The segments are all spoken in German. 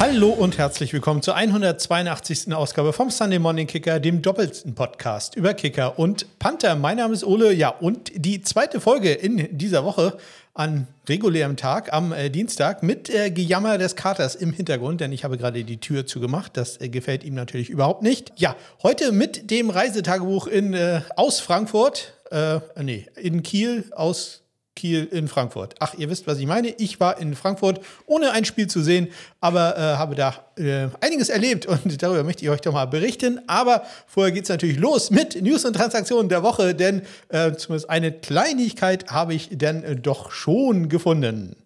Hallo und herzlich willkommen zur 182. Ausgabe vom Sunday Morning Kicker, dem doppelten Podcast über Kicker und Panther. Mein Name ist Ole, ja, und die zweite Folge in dieser Woche an regulärem Tag am äh, Dienstag mit äh, Gejammer des Katers im Hintergrund, denn ich habe gerade die Tür zugemacht. Das äh, gefällt ihm natürlich überhaupt nicht. Ja, heute mit dem Reisetagebuch in, äh, aus Frankfurt, äh, nee, in Kiel aus Kiel in Frankfurt. Ach, ihr wisst, was ich meine. Ich war in Frankfurt, ohne ein Spiel zu sehen, aber äh, habe da äh, einiges erlebt und darüber möchte ich euch doch mal berichten. Aber vorher geht es natürlich los mit News und Transaktionen der Woche, denn äh, zumindest eine Kleinigkeit habe ich dann äh, doch schon gefunden.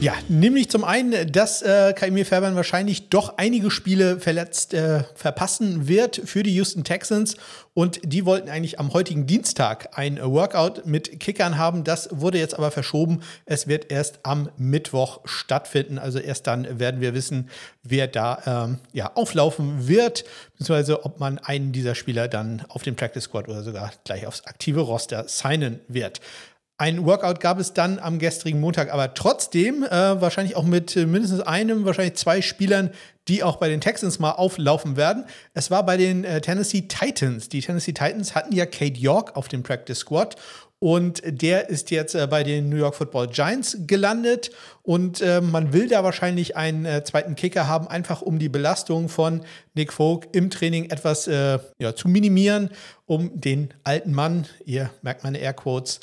Ja, nämlich zum einen, dass äh, Kaimir Fairbairn wahrscheinlich doch einige Spiele verletzt äh, verpassen wird für die Houston Texans und die wollten eigentlich am heutigen Dienstag ein Workout mit Kickern haben. Das wurde jetzt aber verschoben. Es wird erst am Mittwoch stattfinden. Also erst dann werden wir wissen, wer da ähm, ja, auflaufen wird, beziehungsweise ob man einen dieser Spieler dann auf dem Practice Squad oder sogar gleich aufs aktive Roster signen wird. Ein Workout gab es dann am gestrigen Montag, aber trotzdem äh, wahrscheinlich auch mit äh, mindestens einem, wahrscheinlich zwei Spielern, die auch bei den Texans mal auflaufen werden. Es war bei den äh, Tennessee Titans. Die Tennessee Titans hatten ja Kate York auf dem Practice Squad und der ist jetzt äh, bei den New York Football Giants gelandet. Und äh, man will da wahrscheinlich einen zweiten Kicker haben, einfach um die Belastung von Nick Folk im Training etwas ja, zu minimieren, um den alten Mann, ihr merkt meine Airquotes,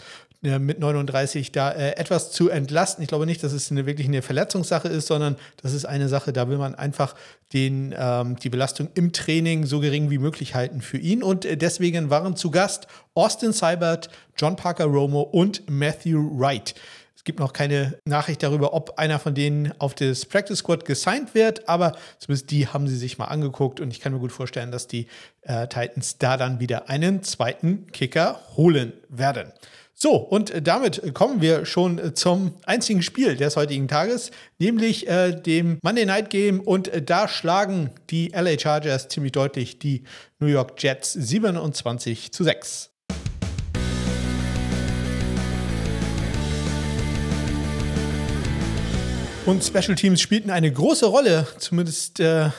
mit 39 da äh, etwas zu entlasten. Ich glaube nicht, dass es eine, wirklich eine Verletzungssache ist, sondern das ist eine Sache, da will man einfach den, ähm, die Belastung im Training so gering wie möglich halten für ihn. Und äh, deswegen waren zu Gast Austin Seibert, John Parker Romo und Matthew Wright. Es gibt noch keine Nachricht darüber, ob einer von denen auf das Practice Squad gesigned wird, aber zumindest die haben sie sich mal angeguckt und ich kann mir gut vorstellen, dass die äh, Titans da dann wieder einen zweiten Kicker holen werden. So, und damit kommen wir schon zum einzigen Spiel des heutigen Tages, nämlich äh, dem Monday Night Game. Und äh, da schlagen die LA Chargers ziemlich deutlich die New York Jets 27 zu 6. Und Special Teams spielten eine große Rolle, zumindest äh,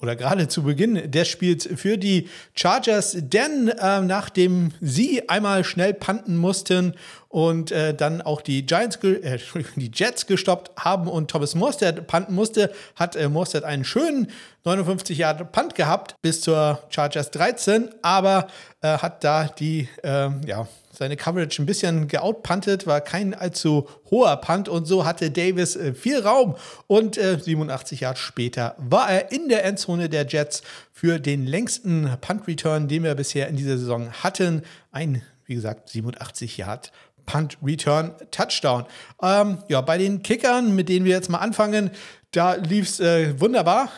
oder gerade zu Beginn. Des Spiels für die Chargers, denn äh, nachdem sie einmal schnell panten mussten und äh, dann auch die Giants, äh, die Jets gestoppt haben und Thomas Morstead panten musste, hat äh, Morstead einen schönen 59 Jahre Punt gehabt bis zur Chargers 13, aber äh, hat da die ähm, ja seine Coverage ein bisschen geoutpuntet, war kein allzu hoher Punt und so hatte Davis äh, viel Raum und äh, 87 Jahre später war er in der Endzone der Jets für den längsten Punt-Return, den wir bisher in dieser Saison hatten. Ein, wie gesagt, 87 Yard Punt Return Touchdown. Ähm, ja, bei den Kickern, mit denen wir jetzt mal anfangen, da lief es äh, wunderbar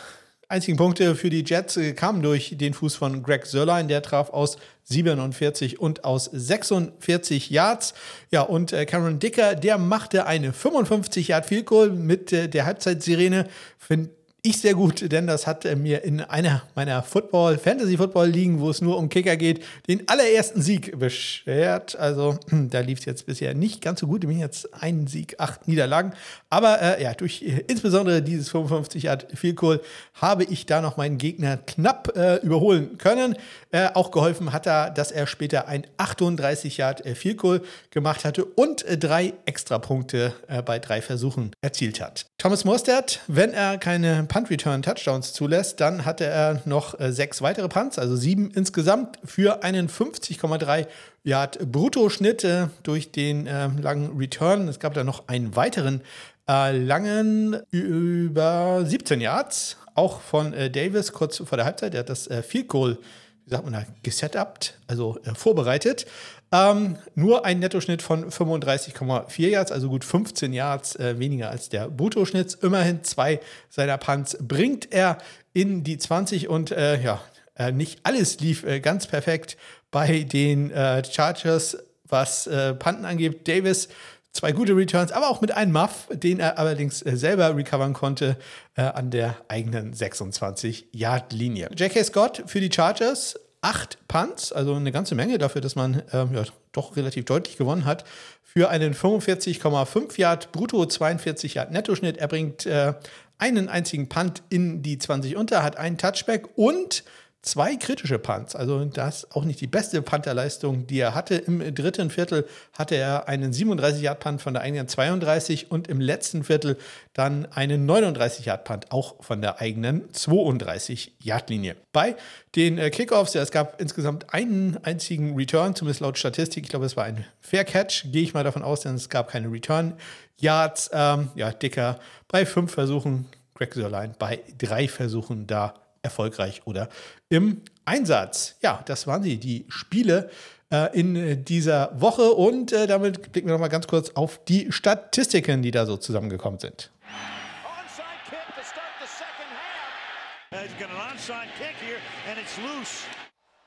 einzigen Punkte für die Jets äh, kamen durch den Fuß von Greg Sörlein. Der traf aus 47 und aus 46 Yards. Ja, und äh, Cameron Dicker, der machte eine 55 Yard Field Goal mit äh, der Halbzeitsirene. Finde ich sehr gut, denn das hat mir in einer meiner Football, Fantasy-Football-Ligen, wo es nur um Kicker geht, den allerersten Sieg beschert. Also da lief es jetzt bisher nicht ganz so gut. Ich bin jetzt ein Sieg, acht Niederlagen. Aber äh, ja, durch äh, insbesondere dieses 55 Yard Field Goal habe ich da noch meinen Gegner knapp äh, überholen können. Äh, auch geholfen hat er, dass er später ein 38 Yard äh, Field Goal gemacht hatte und äh, drei Extrapunkte bei drei Versuchen erzielt hat. Thomas Mostert, wenn er keine Punt-Return-Touchdowns zulässt, dann hatte er noch äh, sechs weitere Punts, also sieben insgesamt, für einen 50,3 Yard Bruttoschnitt äh, durch den äh, langen Return. Es gab da noch einen weiteren äh, langen über 17 Yards, auch von äh, Davis kurz vor der Halbzeit. Er hat das äh, Field Goal, wie sagt man da, gesetupt, also vorbereitet. Ähm, nur ein Nettoschnitt von 35,4 Yards, also gut 15 Yards äh, weniger als der Bruttoschnitt. Immerhin zwei seiner Punts bringt er in die 20 und äh, ja, äh, nicht alles lief äh, ganz perfekt bei den äh, Chargers, was äh, Punten angeht. Davis zwei gute Returns, aber auch mit einem Muff, den er allerdings selber recovern konnte äh, an der eigenen 26-Yard-Linie. J.K. Scott für die Chargers acht Punts, also eine ganze Menge dafür, dass man ähm, ja, doch relativ deutlich gewonnen hat. Für einen 45,5 Yard brutto, 42 Yard Nettoschnitt. Er bringt äh, einen einzigen Punt in die 20 unter, hat einen Touchback und zwei kritische Punts. Also das auch nicht die beste Pantherleistung, die er hatte. Im dritten Viertel hatte er einen 37-Yard-Punt von der eigenen 32 und im letzten Viertel dann einen 39-Yard-Punt auch von der eigenen 32-Yard-Linie. Bei den äh, Kickoffs, ja, es gab insgesamt einen einzigen Return, zumindest laut Statistik. Ich glaube, es war ein Fair Catch, gehe ich mal davon aus, denn es gab keine Return. Yards, ähm, ja, dicker bei fünf Versuchen, Greg Sörlein bei drei Versuchen da erfolgreich oder im Einsatz. Ja, das waren sie, die Spiele äh, in dieser Woche. Und äh, damit blicken wir nochmal ganz kurz auf die Statistiken, die da so zusammengekommen sind.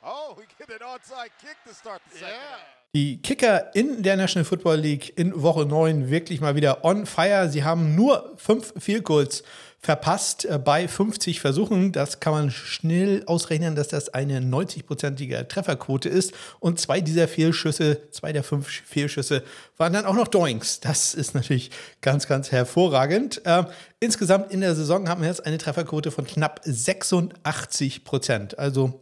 Oh, die Kicker in der National Football League in Woche 9 wirklich mal wieder on fire. Sie haben nur fünf Field Goals verpasst äh, bei 50 Versuchen. Das kann man schnell ausrechnen, dass das eine 90-prozentige Trefferquote ist. Und zwei dieser Fehlschüsse, zwei der fünf Fehlschüsse waren dann auch noch Doinks. Das ist natürlich ganz, ganz hervorragend. Äh, insgesamt in der Saison haben wir jetzt eine Trefferquote von knapp 86 Prozent. Also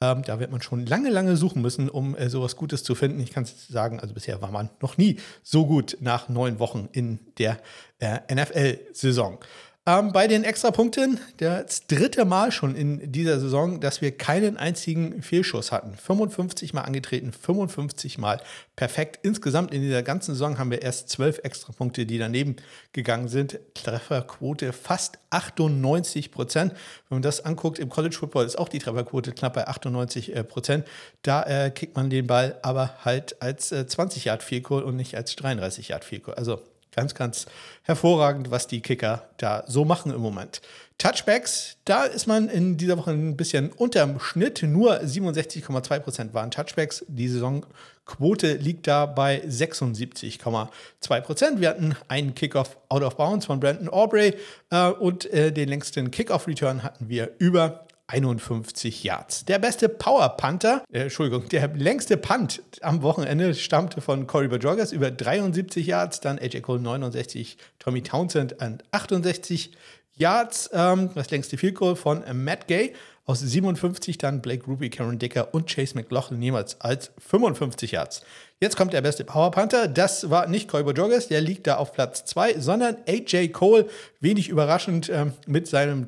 ähm, da wird man schon lange, lange suchen müssen, um äh, sowas Gutes zu finden. Ich kann sagen, also bisher war man noch nie so gut nach neun Wochen in der äh, NFL-Saison. Ähm, bei den Extrapunkten das dritte Mal schon in dieser Saison, dass wir keinen einzigen Fehlschuss hatten. 55 Mal angetreten, 55 Mal perfekt. Insgesamt in dieser ganzen Saison haben wir erst zwölf Extrapunkte, die daneben gegangen sind. Trefferquote fast 98 Prozent. Wenn man das anguckt, im College Football ist auch die Trefferquote knapp bei 98 äh, Prozent. Da äh, kickt man den Ball aber halt als äh, 20 Yard Field und nicht als 33 Yard Field Also Ganz, ganz hervorragend, was die Kicker da so machen im Moment. Touchbacks, da ist man in dieser Woche ein bisschen unterm Schnitt. Nur 67,2% waren Touchbacks. Die Saisonquote liegt da bei 76,2%. Wir hatten einen Kickoff out of bounds von Brandon Aubrey äh, und äh, den längsten Kickoff-Return hatten wir über 51 Yards. Der beste Power Panther, äh, Entschuldigung, der längste Punt am Wochenende stammte von Corey Bajorgas über 73 Yards, dann AJ Cole 69, Tommy Townsend an 68 Yards, ähm, das längste Field Goal von Matt Gay aus 57, dann Blake Ruby, Karen Dicker und Chase McLaughlin jeweils als 55 Yards. Jetzt kommt der beste Power Panther. Das war nicht Corey Bajorgas, der liegt da auf Platz 2, sondern AJ Cole, wenig überraschend ähm, mit seinem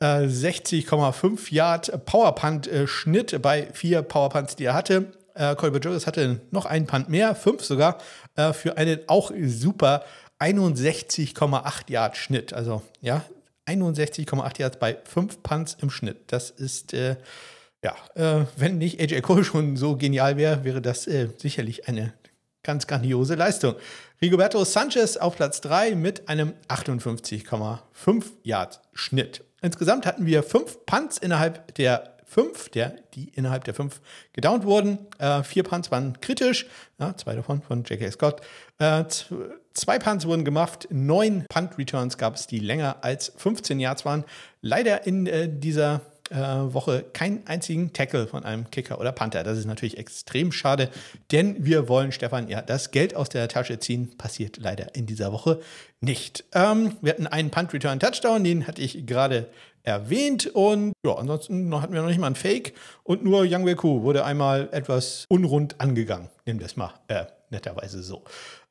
63 60,5 Yard Powerpunt-Schnitt bei vier Powerpunts, die er hatte. Äh, Colby Jones hatte noch einen Punt mehr, fünf sogar, äh, für einen auch super 61,8 Yard Schnitt. Also ja, 61,8 Yards bei fünf Punts im Schnitt. Das ist, äh, ja, äh, wenn nicht AJ Cole schon so genial wäre, wäre das äh, sicherlich eine ganz grandiose Leistung. Rigoberto Sanchez auf Platz 3 mit einem 58,5 Yard Schnitt. Insgesamt hatten wir fünf Punts innerhalb der fünf, der, die innerhalb der fünf gedownt wurden. Äh, vier Punts waren kritisch, ja, zwei davon von J.K. Scott. Äh, zwei Punts wurden gemacht, neun Punt-Returns gab es, die länger als 15 Yards waren. Leider in äh, dieser äh, Woche keinen einzigen Tackle von einem Kicker oder Panther. Das ist natürlich extrem schade, denn wir wollen Stefan ja das Geld aus der Tasche ziehen. Passiert leider in dieser Woche nicht. Ähm, wir hatten einen Punt-Return-Touchdown, den hatte ich gerade erwähnt. Und ja, ansonsten hatten wir noch nicht mal einen Fake. Und nur Yang Weku wurde einmal etwas unrund angegangen. Nehmen wir es mal äh, netterweise so.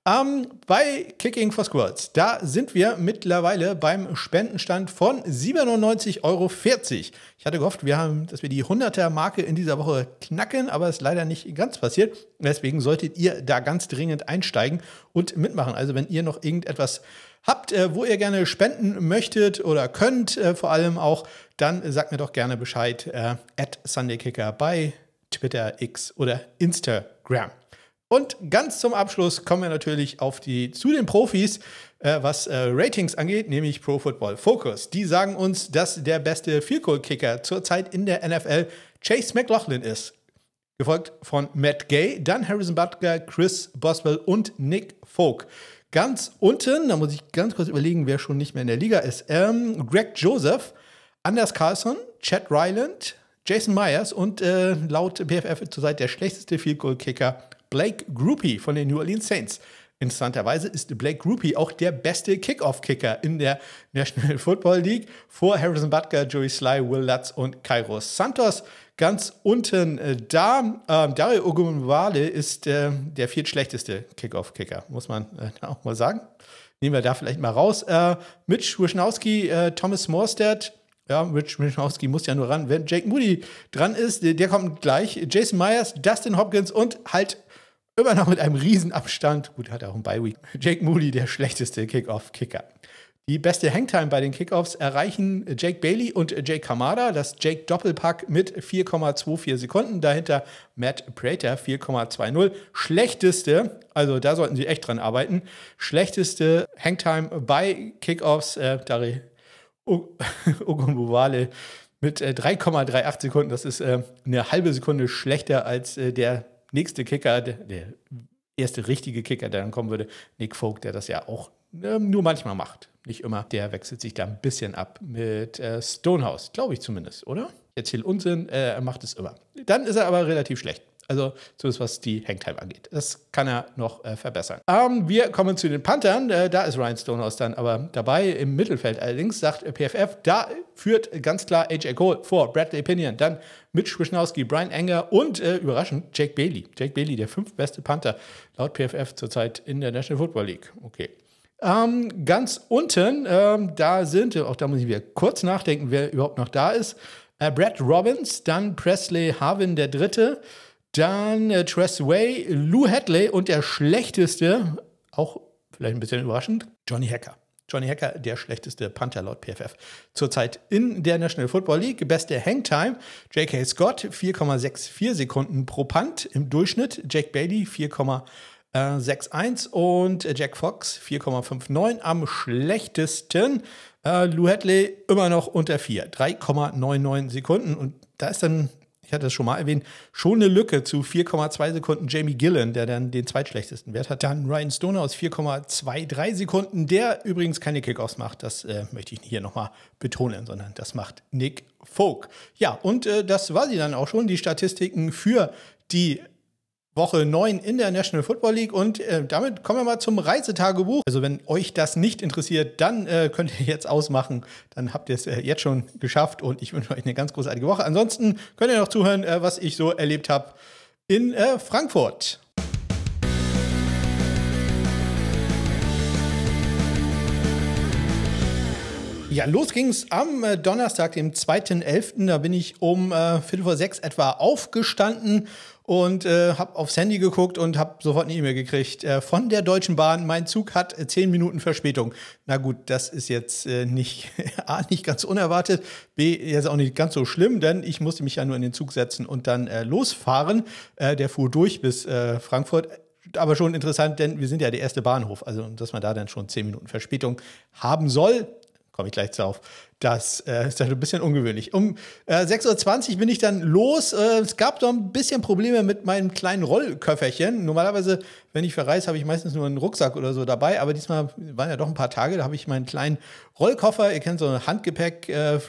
Ähm, bei Kicking for Squirrels, da sind wir mittlerweile beim Spendenstand von 97,40 Euro. Ich hatte gehofft, wir haben, dass wir die 100er-Marke in dieser Woche knacken, aber es ist leider nicht ganz passiert. Deswegen solltet ihr da ganz dringend einsteigen und mitmachen. Also wenn ihr noch irgendetwas habt, äh, wo ihr gerne spenden möchtet oder könnt, äh, vor allem auch, dann sagt mir doch gerne Bescheid äh, at SundayKicker bei Twitter, X oder Instagram. Und ganz zum Abschluss kommen wir natürlich auf die, zu den Profis, äh, was äh, Ratings angeht, nämlich Pro Football Focus. Die sagen uns, dass der beste Field Goal Kicker zurzeit in der NFL Chase McLaughlin ist. Gefolgt von Matt Gay, dann Harrison Butler, Chris Boswell und Nick Folk. Ganz unten, da muss ich ganz kurz überlegen, wer schon nicht mehr in der Liga ist. Ähm, Greg Joseph, Anders Carlson, Chad Ryland, Jason Myers und äh, laut BFF zurzeit der schlechteste Field Goal Kicker Blake Groupie von den New Orleans Saints. Interessanterweise ist Blake Groupie auch der beste Kickoff-Kicker in der National Football League vor Harrison Butker, Joey Sly, Will Lutz und Cairo Santos. Ganz unten äh, da, äh, Dario Ogunwale ist äh, der viertschlechteste Kickoff-Kicker, muss man äh, auch mal sagen. Nehmen wir da vielleicht mal raus. Äh, Mitch Wischnowski, äh, Thomas Morstead, ja, Rich Wischnowski muss ja nur ran. Wenn Jake Moody dran ist, der, der kommt gleich. Jason Myers, Dustin Hopkins und halt Immer noch mit einem Riesenabstand. Gut, hat auch ein Bye-Week. Jake Moody, der schlechteste Kickoff-Kicker. Die beste Hangtime bei den Kickoffs erreichen Jake Bailey und Jake Kamada. Das Jake Doppelpack mit 4,24 Sekunden. Dahinter Matt Prater 4,20. Schlechteste, also da sollten Sie echt dran arbeiten. Schlechteste Hangtime bei Kickoffs. Äh, Dari Ogunbowale mit äh, 3,38 Sekunden. Das ist äh, eine halbe Sekunde schlechter als äh, der nächste Kicker, der, der, erste richtige Kicker, der dann kommen würde, Nick Folk, der das ja auch nur manchmal macht. Nicht immer. Der wechselt sich da ein bisschen ab mit äh, Stonehouse, glaube ich zumindest, oder? Ich erzähle Unsinn, äh, er macht es immer. Dann ist er aber relativ schlecht. Also zumindest was die Hangtime angeht. Das kann er noch äh, verbessern. Ähm, wir kommen zu den Panthern. Äh, da ist Ryan Stonehouse dann aber dabei. Im Mittelfeld allerdings sagt PFF, da führt ganz klar AJ Cole vor, Bradley Pinion, dann Mitch Wischnowski, Brian Enger und äh, überraschend Jake Bailey. Jake Bailey, der fünftbeste Panther laut PFF zurzeit in der National Football League. Okay. Ähm, ganz unten, ähm, da sind, auch da muss ich wieder kurz nachdenken, wer überhaupt noch da ist. Äh, Brad Robbins, dann Presley Harvin, der Dritte. Dann äh, Tress Way, Lou Hadley und der schlechteste, auch vielleicht ein bisschen überraschend, Johnny Hacker. Johnny Hacker, der schlechteste Panther laut PFF. Zurzeit in der National Football League. Beste Hangtime, J.K. Scott 4,64 Sekunden pro Punt im Durchschnitt. Jack Bailey 4,61 und Jack Fox 4,59. Am schlechtesten äh, Lou Hadley immer noch unter 4, 3,99 Sekunden. Und da ist dann ich hatte es schon mal erwähnt, schon eine Lücke zu 4,2 Sekunden Jamie Gillen, der dann den zweitschlechtesten Wert hat. Dann Ryan Stoner aus 4,23 Sekunden, der übrigens keine Kickoffs macht. Das äh, möchte ich hier nochmal betonen, sondern das macht Nick Folk. Ja, und äh, das war sie dann auch schon, die Statistiken für die Woche 9 in der National Football League und äh, damit kommen wir mal zum Reisetagebuch. Also wenn euch das nicht interessiert, dann äh, könnt ihr jetzt ausmachen. Dann habt ihr es äh, jetzt schon geschafft und ich wünsche euch eine ganz großartige Woche. Ansonsten könnt ihr noch zuhören, äh, was ich so erlebt habe in äh, Frankfurt. Ja, los ging's am äh, Donnerstag, dem 2.11. Da bin ich um äh, Viertel vor sechs etwa aufgestanden und äh, habe aufs Handy geguckt und habe sofort eine E-Mail gekriegt äh, von der Deutschen Bahn. Mein Zug hat äh, zehn Minuten Verspätung. Na gut, das ist jetzt äh, nicht A, nicht ganz unerwartet, B, jetzt auch nicht ganz so schlimm, denn ich musste mich ja nur in den Zug setzen und dann äh, losfahren. Äh, der fuhr durch bis Frankfurt. Aber schon interessant, denn wir sind ja der erste Bahnhof, also dass man da dann schon zehn Minuten Verspätung haben soll, komme ich gleich drauf. Das äh, ist halt ein bisschen ungewöhnlich. Um äh, 6.20 Uhr bin ich dann los. Äh, es gab doch ein bisschen Probleme mit meinem kleinen Rollköfferchen. Normalerweise, wenn ich verreise, habe ich meistens nur einen Rucksack oder so dabei. Aber diesmal waren ja doch ein paar Tage. Da habe ich meinen kleinen Rollkoffer, ihr kennt so einen Handgepäck, äh,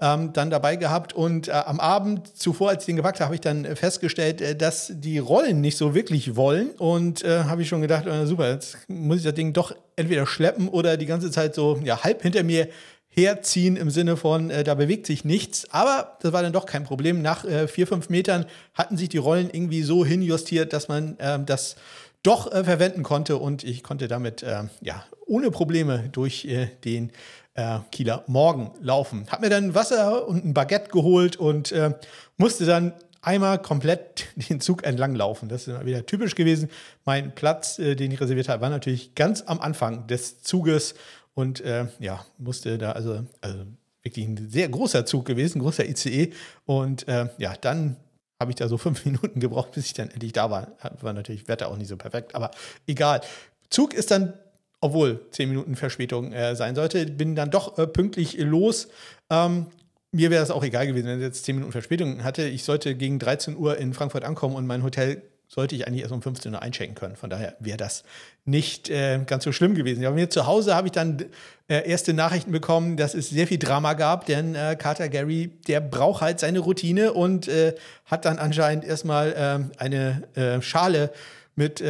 ähm, dann dabei gehabt. Und äh, am Abend zuvor, als ich den gepackt habe, habe ich dann festgestellt, äh, dass die Rollen nicht so wirklich wollen. Und äh, habe ich schon gedacht, äh, super, jetzt muss ich das Ding doch entweder schleppen oder die ganze Zeit so ja, halb hinter mir herziehen im Sinne von, äh, da bewegt sich nichts. Aber das war dann doch kein Problem. Nach äh, vier, fünf Metern hatten sich die Rollen irgendwie so hinjustiert, dass man ähm, das doch äh, verwenden konnte und ich konnte damit ähm, ja ohne Probleme durch äh, den äh, Kieler Morgen laufen. Hab mir dann Wasser und ein Baguette geholt und äh, musste dann einmal komplett den Zug entlang laufen. Das ist wieder typisch gewesen. Mein Platz, äh, den ich reserviert habe, war natürlich ganz am Anfang des Zuges und äh, ja, musste da also, also wirklich ein sehr großer Zug gewesen, großer ICE. Und äh, ja, dann habe ich da so fünf Minuten gebraucht, bis ich dann endlich da war. War natürlich Wetter auch nicht so perfekt, aber egal. Zug ist dann obwohl 10 Minuten Verspätung äh, sein sollte. Bin dann doch äh, pünktlich los. Ähm, mir wäre es auch egal gewesen, wenn ich jetzt 10 Minuten Verspätung hatte. Ich sollte gegen 13 Uhr in Frankfurt ankommen und mein Hotel sollte ich eigentlich erst um 15 Uhr einchecken können. Von daher wäre das nicht äh, ganz so schlimm gewesen. Ja, mir zu Hause habe ich dann äh, erste Nachrichten bekommen, dass es sehr viel Drama gab, denn äh, Carter Gary, der braucht halt seine Routine und äh, hat dann anscheinend erstmal ähm, eine äh, Schale mit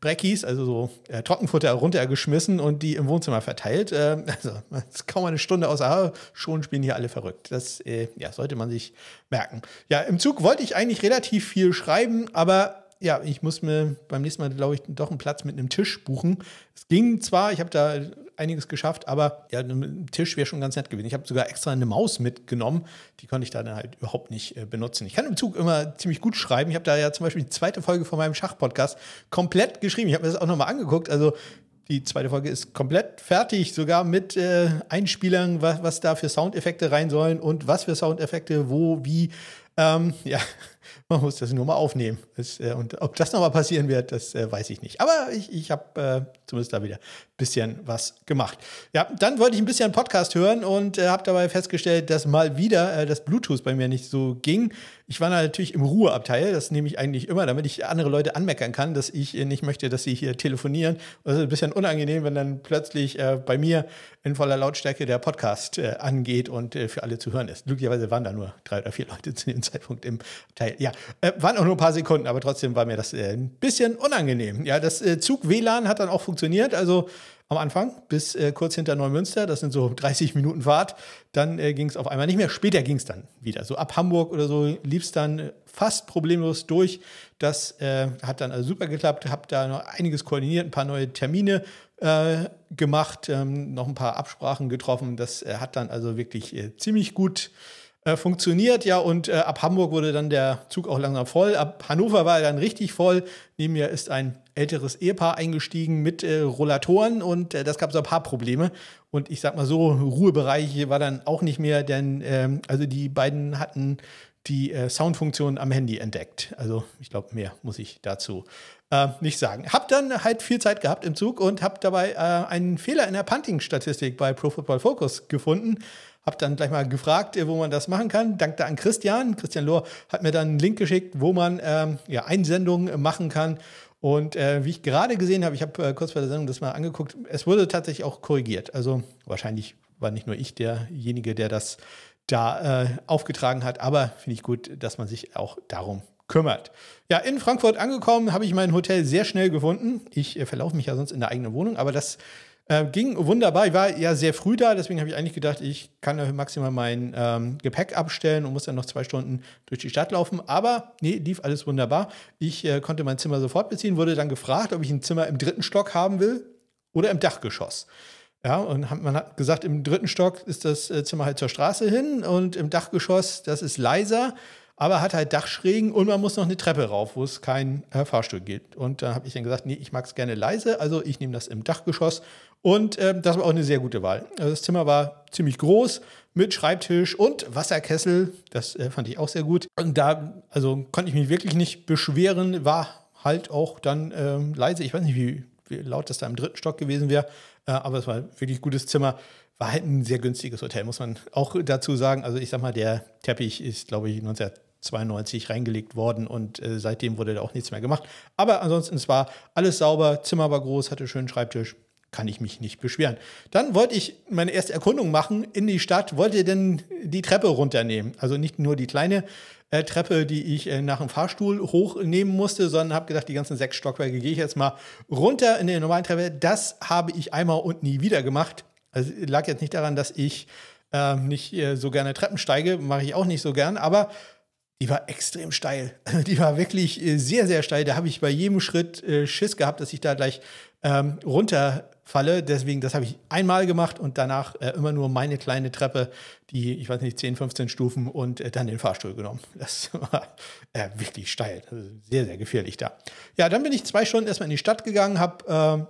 Breckies, also so äh, Trockenfutter runtergeschmissen und die im Wohnzimmer verteilt. Äh, also kaum eine Stunde außer schon spielen hier alle verrückt. Das äh, ja, sollte man sich merken. Ja, im Zug wollte ich eigentlich relativ viel schreiben, aber ja, ich muss mir beim nächsten Mal, glaube ich, doch einen Platz mit einem Tisch buchen. Es ging zwar, ich habe da einiges geschafft, aber ja, ein Tisch wäre schon ganz nett gewesen. Ich habe sogar extra eine Maus mitgenommen, die konnte ich dann halt überhaupt nicht äh, benutzen. Ich kann im Zug immer ziemlich gut schreiben. Ich habe da ja zum Beispiel die zweite Folge von meinem Schachpodcast komplett geschrieben. Ich habe mir das auch nochmal angeguckt. Also die zweite Folge ist komplett fertig, sogar mit äh, Einspielern, was, was da für Soundeffekte rein sollen und was für Soundeffekte, wo, wie. Ähm, ja, man muss das nur mal aufnehmen. Das, äh, und ob das nochmal passieren wird, das äh, weiß ich nicht. Aber ich, ich habe äh, zumindest da wieder ein bisschen was gemacht. Ja, dann wollte ich ein bisschen Podcast hören und äh, habe dabei festgestellt, dass mal wieder äh, das Bluetooth bei mir nicht so ging. Ich war natürlich im Ruheabteil, das nehme ich eigentlich immer, damit ich andere Leute anmeckern kann, dass ich äh, nicht möchte, dass sie hier telefonieren. Das ist ein bisschen unangenehm, wenn dann plötzlich äh, bei mir in voller Lautstärke der Podcast äh, angeht und äh, für alle zu hören ist. Glücklicherweise waren da nur drei oder vier Leute zu dem Zeitpunkt im Abteil. Ja, äh, waren auch nur ein paar Sekunden, aber trotzdem war mir das äh, ein bisschen unangenehm. Ja, das Zug-WLAN hat dann auch funktioniert, also am Anfang bis äh, kurz hinter Neumünster. Das sind so 30 Minuten Fahrt. Dann äh, ging es auf einmal nicht mehr. Später ging es dann wieder. So ab Hamburg oder so lief es dann fast problemlos durch. Das äh, hat dann also super geklappt. Habe da noch einiges koordiniert, ein paar neue Termine äh, gemacht, ähm, noch ein paar Absprachen getroffen. Das äh, hat dann also wirklich äh, ziemlich gut äh, funktioniert, ja, und äh, ab Hamburg wurde dann der Zug auch langsam voll. Ab Hannover war er dann richtig voll. Neben mir ist ein älteres Ehepaar eingestiegen mit äh, Rollatoren und äh, das gab so ein paar Probleme. Und ich sag mal so, Ruhebereich war dann auch nicht mehr, denn ähm, also die beiden hatten die äh, Soundfunktion am Handy entdeckt. Also ich glaube, mehr muss ich dazu äh, nicht sagen. Hab dann halt viel Zeit gehabt im Zug und habe dabei äh, einen Fehler in der Punting-Statistik bei Pro Football Focus gefunden. Hab dann gleich mal gefragt, äh, wo man das machen kann. Dank an Christian. Christian Lohr hat mir dann einen Link geschickt, wo man ähm, ja, Einsendungen machen kann. Und äh, wie ich gerade gesehen habe, ich habe äh, kurz vor der Sendung das mal angeguckt, es wurde tatsächlich auch korrigiert. Also wahrscheinlich war nicht nur ich derjenige, der das da äh, aufgetragen hat, aber finde ich gut, dass man sich auch darum kümmert. Ja, in Frankfurt angekommen, habe ich mein Hotel sehr schnell gefunden. Ich äh, verlaufe mich ja sonst in der eigenen Wohnung, aber das äh, ging wunderbar. Ich war ja sehr früh da, deswegen habe ich eigentlich gedacht, ich kann maximal mein ähm, Gepäck abstellen und muss dann noch zwei Stunden durch die Stadt laufen. Aber nee, lief alles wunderbar. Ich äh, konnte mein Zimmer sofort beziehen, wurde dann gefragt, ob ich ein Zimmer im dritten Stock haben will oder im Dachgeschoss. Ja, und man hat gesagt, im dritten Stock ist das äh, Zimmer halt zur Straße hin und im Dachgeschoss, das ist leiser aber hat halt Dachschrägen und man muss noch eine Treppe rauf, wo es kein äh, Fahrstuhl gibt. Und da habe ich dann gesagt, nee, ich mag es gerne leise, also ich nehme das im Dachgeschoss. Und äh, das war auch eine sehr gute Wahl. Also das Zimmer war ziemlich groß mit Schreibtisch und Wasserkessel. Das äh, fand ich auch sehr gut. Und da, also konnte ich mich wirklich nicht beschweren, war halt auch dann ähm, leise. Ich weiß nicht, wie, wie, laut das da im dritten Stock gewesen wäre, äh, aber es war ein wirklich gutes Zimmer war halt ein sehr günstiges Hotel, muss man auch dazu sagen. Also ich sag mal, der Teppich ist, glaube ich, 19 92 reingelegt worden und äh, seitdem wurde da auch nichts mehr gemacht. Aber ansonsten, es war alles sauber, Zimmer war groß, hatte schönen Schreibtisch, kann ich mich nicht beschweren. Dann wollte ich meine erste Erkundung machen in die Stadt, wollte denn die Treppe runternehmen. Also nicht nur die kleine äh, Treppe, die ich äh, nach dem Fahrstuhl hochnehmen musste, sondern habe gedacht, die ganzen sechs Stockwerke gehe ich jetzt mal runter in die normalen Treppe. Das habe ich einmal und nie wieder gemacht. Also lag jetzt nicht daran, dass ich äh, nicht so gerne Treppen steige, mache ich auch nicht so gern, aber die war extrem steil. Die war wirklich äh, sehr, sehr steil. Da habe ich bei jedem Schritt äh, Schiss gehabt, dass ich da gleich ähm, runterfalle. Deswegen, das habe ich einmal gemacht und danach äh, immer nur meine kleine Treppe, die, ich weiß nicht, 10, 15 Stufen und äh, dann den Fahrstuhl genommen. Das war äh, wirklich steil. Also sehr, sehr gefährlich da. Ja, dann bin ich zwei Stunden erstmal in die Stadt gegangen, habe ähm,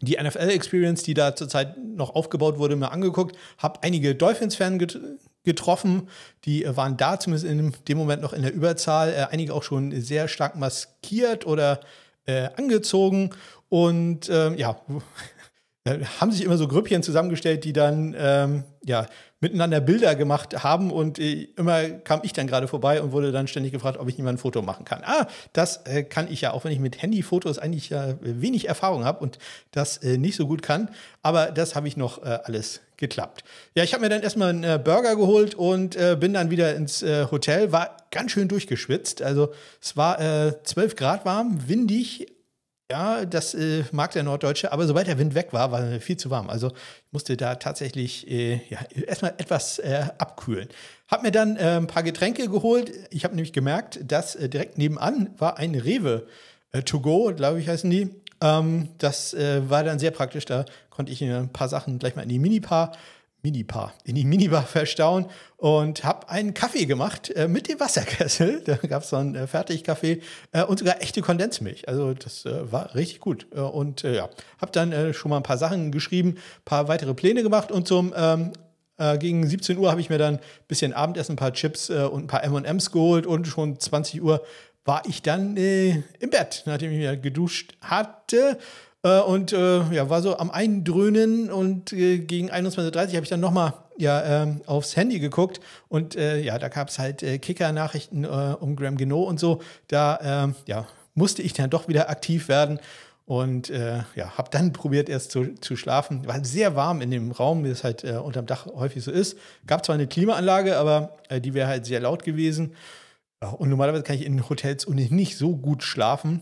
die NFL-Experience, die da zurzeit noch aufgebaut wurde, mir angeguckt, habe einige Dolphins-Fans getroffen. Die äh, waren da zumindest in dem Moment noch in der Überzahl. Äh, einige auch schon sehr stark maskiert oder äh, angezogen. Und ähm, ja, haben sich immer so Grüppchen zusammengestellt, die dann ähm, ja, miteinander Bilder gemacht haben und äh, immer kam ich dann gerade vorbei und wurde dann ständig gefragt, ob ich mal ein Foto machen kann. Ah, das äh, kann ich ja, auch wenn ich mit Handyfotos eigentlich ja wenig Erfahrung habe und das äh, nicht so gut kann. Aber das habe ich noch äh, alles geklappt. Ja, ich habe mir dann erstmal einen äh, Burger geholt und äh, bin dann wieder ins äh, Hotel. War ganz schön durchgeschwitzt. Also es war äh, 12 Grad warm, windig. Ja, das äh, mag der Norddeutsche, aber sobald der Wind weg war, war es viel zu warm. Also ich musste da tatsächlich äh, ja, erstmal etwas abkühlen. Hab mir dann ein paar Getränke geholt. Ich habe nämlich gemerkt, dass direkt nebenan war ein Rewe to go, glaube ich, heißen die. Ähm, das war dann sehr praktisch. Da konnte ich ein paar Sachen gleich mal in die Minibar, Minibar, in die Minibar verstauen und habe einen Kaffee gemacht äh, mit dem Wasserkessel. Da gab es so einen äh, Fertigkaffee äh, und sogar echte Kondensmilch. Also das äh, war richtig gut. Äh, und äh, ja, habe dann schon mal ein paar Sachen geschrieben, ein paar weitere Pläne gemacht und zum ähm, gegen 17 Uhr habe ich mir dann ein bisschen Abendessen, ein paar Chips und ein paar M&M's geholt und schon 20 Uhr war ich dann im Bett, nachdem ich mir geduscht hatte äh, und äh, ja, war so am Eindröhnen und äh, gegen 21.30 Uhr habe ich dann nochmal ja, ähm, aufs Handy geguckt und äh, ja, da gab es halt äh, Kicker-Nachrichten äh, um Graham Geno und so. Da ähm, ja, musste ich dann doch wieder aktiv werden und ja, habe dann probiert erst zu, zu schlafen. War sehr warm in dem Raum, wie es halt unterm Dach häufig so ist. Gab zwar eine Klimaanlage, aber die wäre halt sehr laut gewesen. Und normalerweise kann ich in Hotels ohnehin nicht so gut schlafen,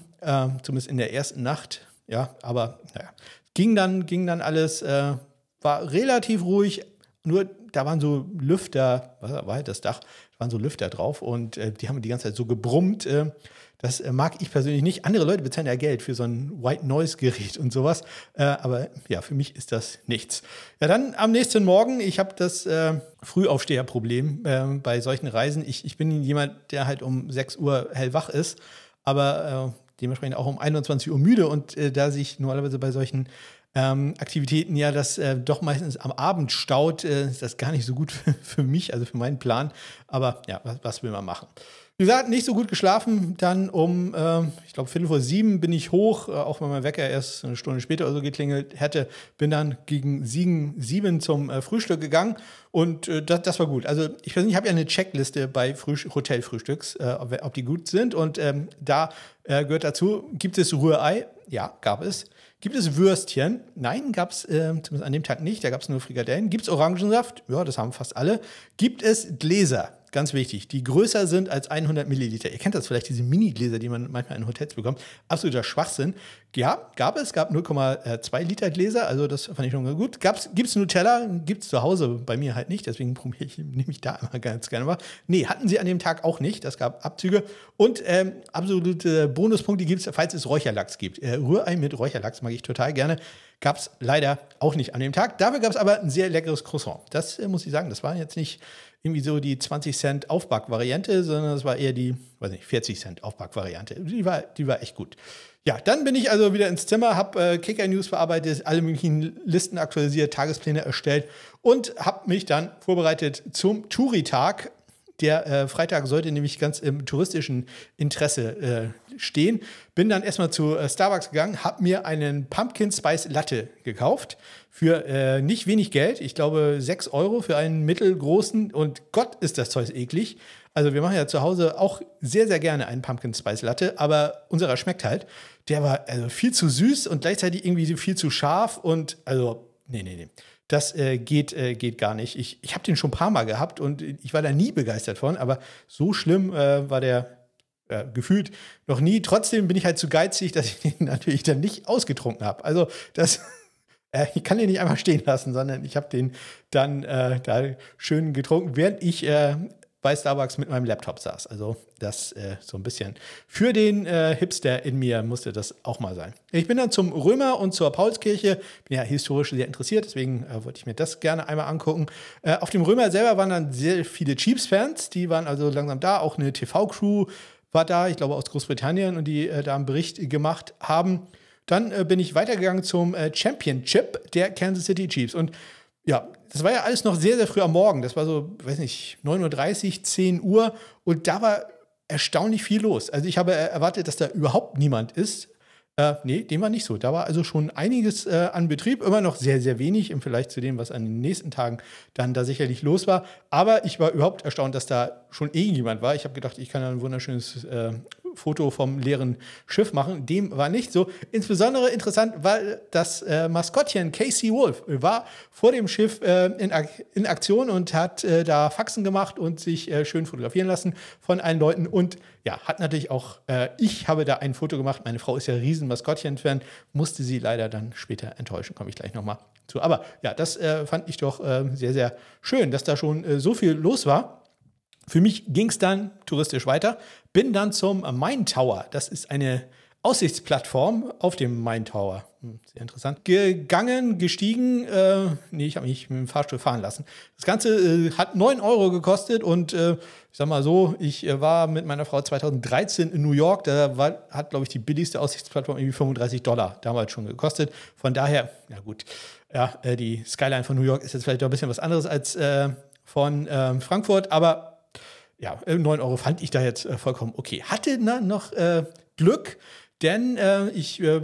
zumindest in der ersten Nacht ja, aber naja. Ging dann, ging dann alles, äh, war relativ ruhig, nur da waren so Lüfter, was war halt das Dach, da waren so Lüfter drauf und äh, die haben die ganze Zeit so gebrummt. Äh, das äh, mag ich persönlich nicht. Andere Leute bezahlen ja Geld für so ein White Noise Gerät und sowas. Äh, aber ja, für mich ist das nichts. Ja, dann am nächsten Morgen, ich habe das äh, Frühaufsteherproblem äh, bei solchen Reisen. Ich, ich bin jemand, der halt um 6 Uhr hellwach ist. Aber dementsprechend auch um 21 Uhr müde und äh, da sich normalerweise bei solchen ähm, Aktivitäten ja das äh, doch meistens am Abend staut, äh, ist das gar nicht so gut für, für, mich, also für meinen Plan. Aber ja, was, was will man machen? Wie gesagt, nicht so gut geschlafen. Dann um, äh, ich glaube, Viertel vor sieben bin ich hoch, äh, auch wenn mein Wecker erst eine Stunde später oder so geklingelt hätte. Bin dann gegen sieben, sieben zum äh, Frühstück gegangen und äh, das, das, war gut. Also ich persönlich habe ja eine Checkliste bei Frühst Hotelfrühstücks, äh, ob, ob, die gut sind. Und ähm, da äh, gehört dazu, gibt es Rührei? Ja, gab es. Gibt es Würstchen? Nein, gab es äh, zumindest an dem Tag nicht. Da gab es nur Frikadellen. Gibt es Orangensaft? Ja, das haben fast alle. Gibt es Gläser? Ganz wichtig, die größer sind als 100 Milliliter. Ihr kennt das vielleicht, diese Mini-Gläser, die man manchmal in Hotels bekommt. Absoluter Schwachsinn. Ja, gab es, gab 0,2 Liter Gläser, also das fand ich schon gut. Gibt es Nutella? Gibt es zu Hause bei mir halt nicht, deswegen probiere ich, nehme ich da immer ganz gerne mal. Nee, hatten sie an dem Tag auch nicht, das gab Abzüge. Und ähm, absolute Bonuspunkte gibt es, falls es Räucherlachs gibt. Äh, Rührei mit Räucherlachs mag ich total gerne. Gab es leider auch nicht an dem Tag. Dafür gab es aber ein sehr leckeres Croissant. Das äh, muss ich sagen, das war jetzt nicht irgendwie so die 20 Cent Aufbackvariante, sondern das war eher die, weiß nicht, 40 Cent Aufbackvariante. Die war, die war echt gut. Ja, dann bin ich also wieder ins Zimmer, habe äh, Kicker News bearbeitet, alle möglichen Listen aktualisiert, Tagespläne erstellt und habe mich dann vorbereitet zum Touri-Tag. Der äh, Freitag sollte nämlich ganz im touristischen Interesse äh, stehen. Bin dann erstmal zu äh, Starbucks gegangen, habe mir einen Pumpkin Spice Latte gekauft für äh, nicht wenig Geld. Ich glaube, 6 Euro für einen mittelgroßen. Und Gott, ist das Zeug eklig. Also, wir machen ja zu Hause auch sehr, sehr gerne einen Pumpkin Spice Latte, aber unserer schmeckt halt. Der war also viel zu süß und gleichzeitig irgendwie viel zu scharf und also, nee, nee, nee. Das äh, geht, äh, geht gar nicht. Ich, ich habe den schon ein paar Mal gehabt und ich war da nie begeistert von, aber so schlimm äh, war der äh, gefühlt noch nie. Trotzdem bin ich halt zu geizig, dass ich den natürlich dann nicht ausgetrunken habe. Also das äh, ich kann den nicht einfach stehen lassen, sondern ich habe den dann äh, da schön getrunken, während ich äh, bei Starbucks mit meinem Laptop saß. Also das äh, so ein bisschen für den äh, Hipster in mir musste das auch mal sein. Ich bin dann zum Römer und zur Paulskirche. Bin ja historisch sehr interessiert, deswegen äh, wollte ich mir das gerne einmal angucken. Äh, auf dem Römer selber waren dann sehr viele Chiefs-Fans, die waren also langsam da. Auch eine TV-Crew war da, ich glaube aus Großbritannien, und die äh, da einen Bericht gemacht haben. Dann äh, bin ich weitergegangen zum Championship der Kansas City Chiefs. Und ja, das war ja alles noch sehr, sehr früh am Morgen. Das war so, weiß nicht, 9.30 Uhr, 10 Uhr. Und da war erstaunlich viel los. Also ich habe erwartet, dass da überhaupt niemand ist. Äh, nee, dem war nicht so. Da war also schon einiges äh, an Betrieb, immer noch sehr, sehr wenig im Vergleich zu dem, was an den nächsten Tagen dann da sicherlich los war. Aber ich war überhaupt erstaunt, dass da schon irgendjemand war. Ich habe gedacht, ich kann ein wunderschönes äh, Foto vom leeren Schiff machen. Dem war nicht so. Insbesondere interessant, weil das äh, Maskottchen Casey Wolf war vor dem Schiff äh, in, Ak in, Aktion und hat äh, da Faxen gemacht und sich äh, schön fotografieren lassen von allen Leuten. Und ja, hat natürlich auch, äh, ich habe da ein Foto gemacht. Meine Frau ist ja riesen Maskottchen-Fan, musste sie leider dann später enttäuschen. Komme ich gleich nochmal zu. Aber ja, das äh, fand ich doch sehr, sehr schön, dass da schon so viel los war. Für mich ging es dann touristisch weiter. Bin dann zum Main Tower. Das ist eine Aussichtsplattform auf dem Main Tower. Hm, sehr interessant. Gegangen, gestiegen. Äh, nee, ich habe mich mit dem Fahrstuhl fahren lassen. Das Ganze äh, hat 9 Euro gekostet und äh, ich sag mal so, ich äh, war mit meiner Frau 2013 in New York. Da war, hat, glaube ich, die billigste Aussichtsplattform irgendwie 35 Dollar damals schon gekostet. Von daher, na gut, ja, äh, die Skyline von New York ist jetzt vielleicht doch ein bisschen was anderes als äh, von ähm, Frankfurt, aber ja, 9 Euro fand ich da jetzt äh, vollkommen okay. Hatte na, noch äh, Glück, denn äh, ich äh,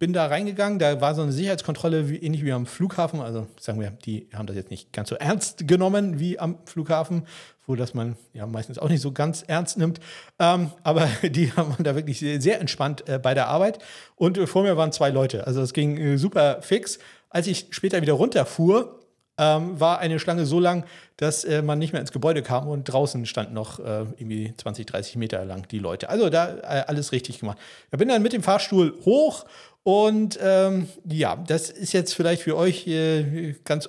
bin da reingegangen, da war so eine Sicherheitskontrolle, wie, ähnlich wie am Flughafen. Also sagen wir, die haben das jetzt nicht ganz so ernst genommen wie am Flughafen, wo das man ja meistens auch nicht so ganz ernst nimmt. Ähm, aber die haben da wirklich sehr, sehr entspannt äh, bei der Arbeit. Und äh, vor mir waren zwei Leute. Also es ging super fix. Als ich später wieder runterfuhr, ähm, war eine Schlange so lang, dass äh, man nicht mehr ins Gebäude kam und draußen standen noch äh, irgendwie 20, 30 Meter lang die Leute. Also da äh, alles richtig gemacht. Ich bin dann mit dem Fahrstuhl hoch und ähm, ja, das ist jetzt vielleicht für euch äh, ganz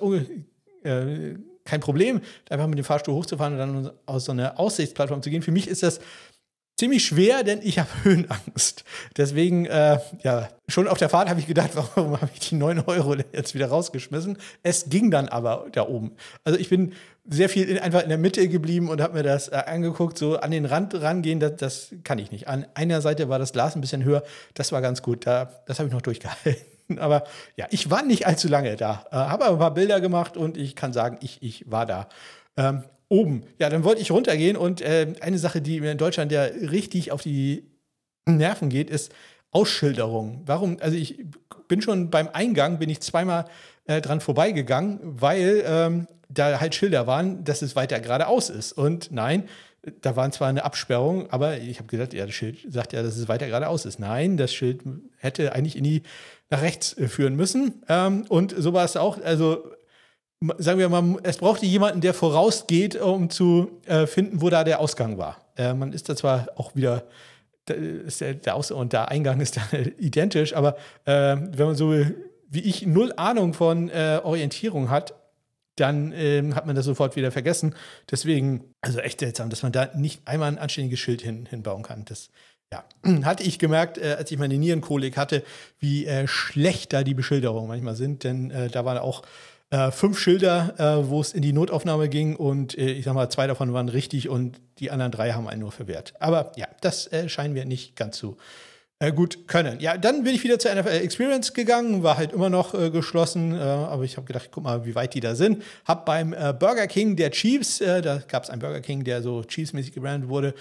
äh, kein Problem, einfach mit dem Fahrstuhl hochzufahren und dann aus so einer Aussichtsplattform zu gehen. Für mich ist das ziemlich schwer, denn ich habe Höhenangst. Deswegen, äh, ja, schon auf der Fahrt habe ich gedacht, warum habe ich die 9 Euro jetzt wieder rausgeschmissen? Es ging dann aber da oben. Also ich bin sehr viel in, einfach in der Mitte geblieben und habe mir das äh, angeguckt, so an den Rand rangehen, das, das, kann ich nicht. An einer Seite war das Glas ein bisschen höher, das war ganz gut, da, das habe ich noch durchgehalten. Aber ja, ich war nicht allzu lange da, äh, habe aber ein paar Bilder gemacht und ich kann sagen, ich, ich war da. Ähm, oben. Ja, dann wollte ich runtergehen und äh, eine Sache, die mir in Deutschland ja richtig auf die Nerven geht, ist Ausschilderung. Warum? Also ich bin schon beim Eingang, bin ich zweimal äh, dran vorbeigegangen, weil ähm, da halt Schilder waren, dass es weiter geradeaus ist. Und nein, da war zwar eine Absperrung, aber ich habe gesagt, ja, das Schild sagt ja, dass es weiter geradeaus ist. Nein, das Schild hätte eigentlich in die nach rechts äh, führen müssen. Ähm, und so war es auch. Also sagen wir mal, es brauchte jemanden, der vorausgeht, um zu äh, finden, wo da der Ausgang war. Äh, man ist da zwar auch wieder, der, der Aus- und der Eingang ist da identisch, aber äh, wenn man so wie ich null Ahnung von äh, Orientierung hat, dann ähm, hat man das sofort wieder vergessen. Deswegen, also echt seltsam, dass man da nicht einmal ein anständiges Schild hin, hinbauen kann. Das ja, hatte ich gemerkt, äh, als ich meine Nierenkolik hatte, wie äh, schlecht da die Beschilderungen manchmal sind, denn äh, da war auch äh, fünf Schilder, äh, wo es in die Notaufnahme ging und äh, ich sag mal, zwei davon waren richtig und die anderen drei haben einen nur verwehrt. Aber ja, das äh, scheinen wir nicht ganz zu äh, gut können. Ja, dann bin ich wieder zur NFL Experience gegangen, war halt immer noch äh, geschlossen, aber ich habe gedacht, guck mal, wie weit die da sind. Hab beim Burger King der Chiefs, da gab es einen Burger King, der so Chiefs-mäßig gebrandet wurde,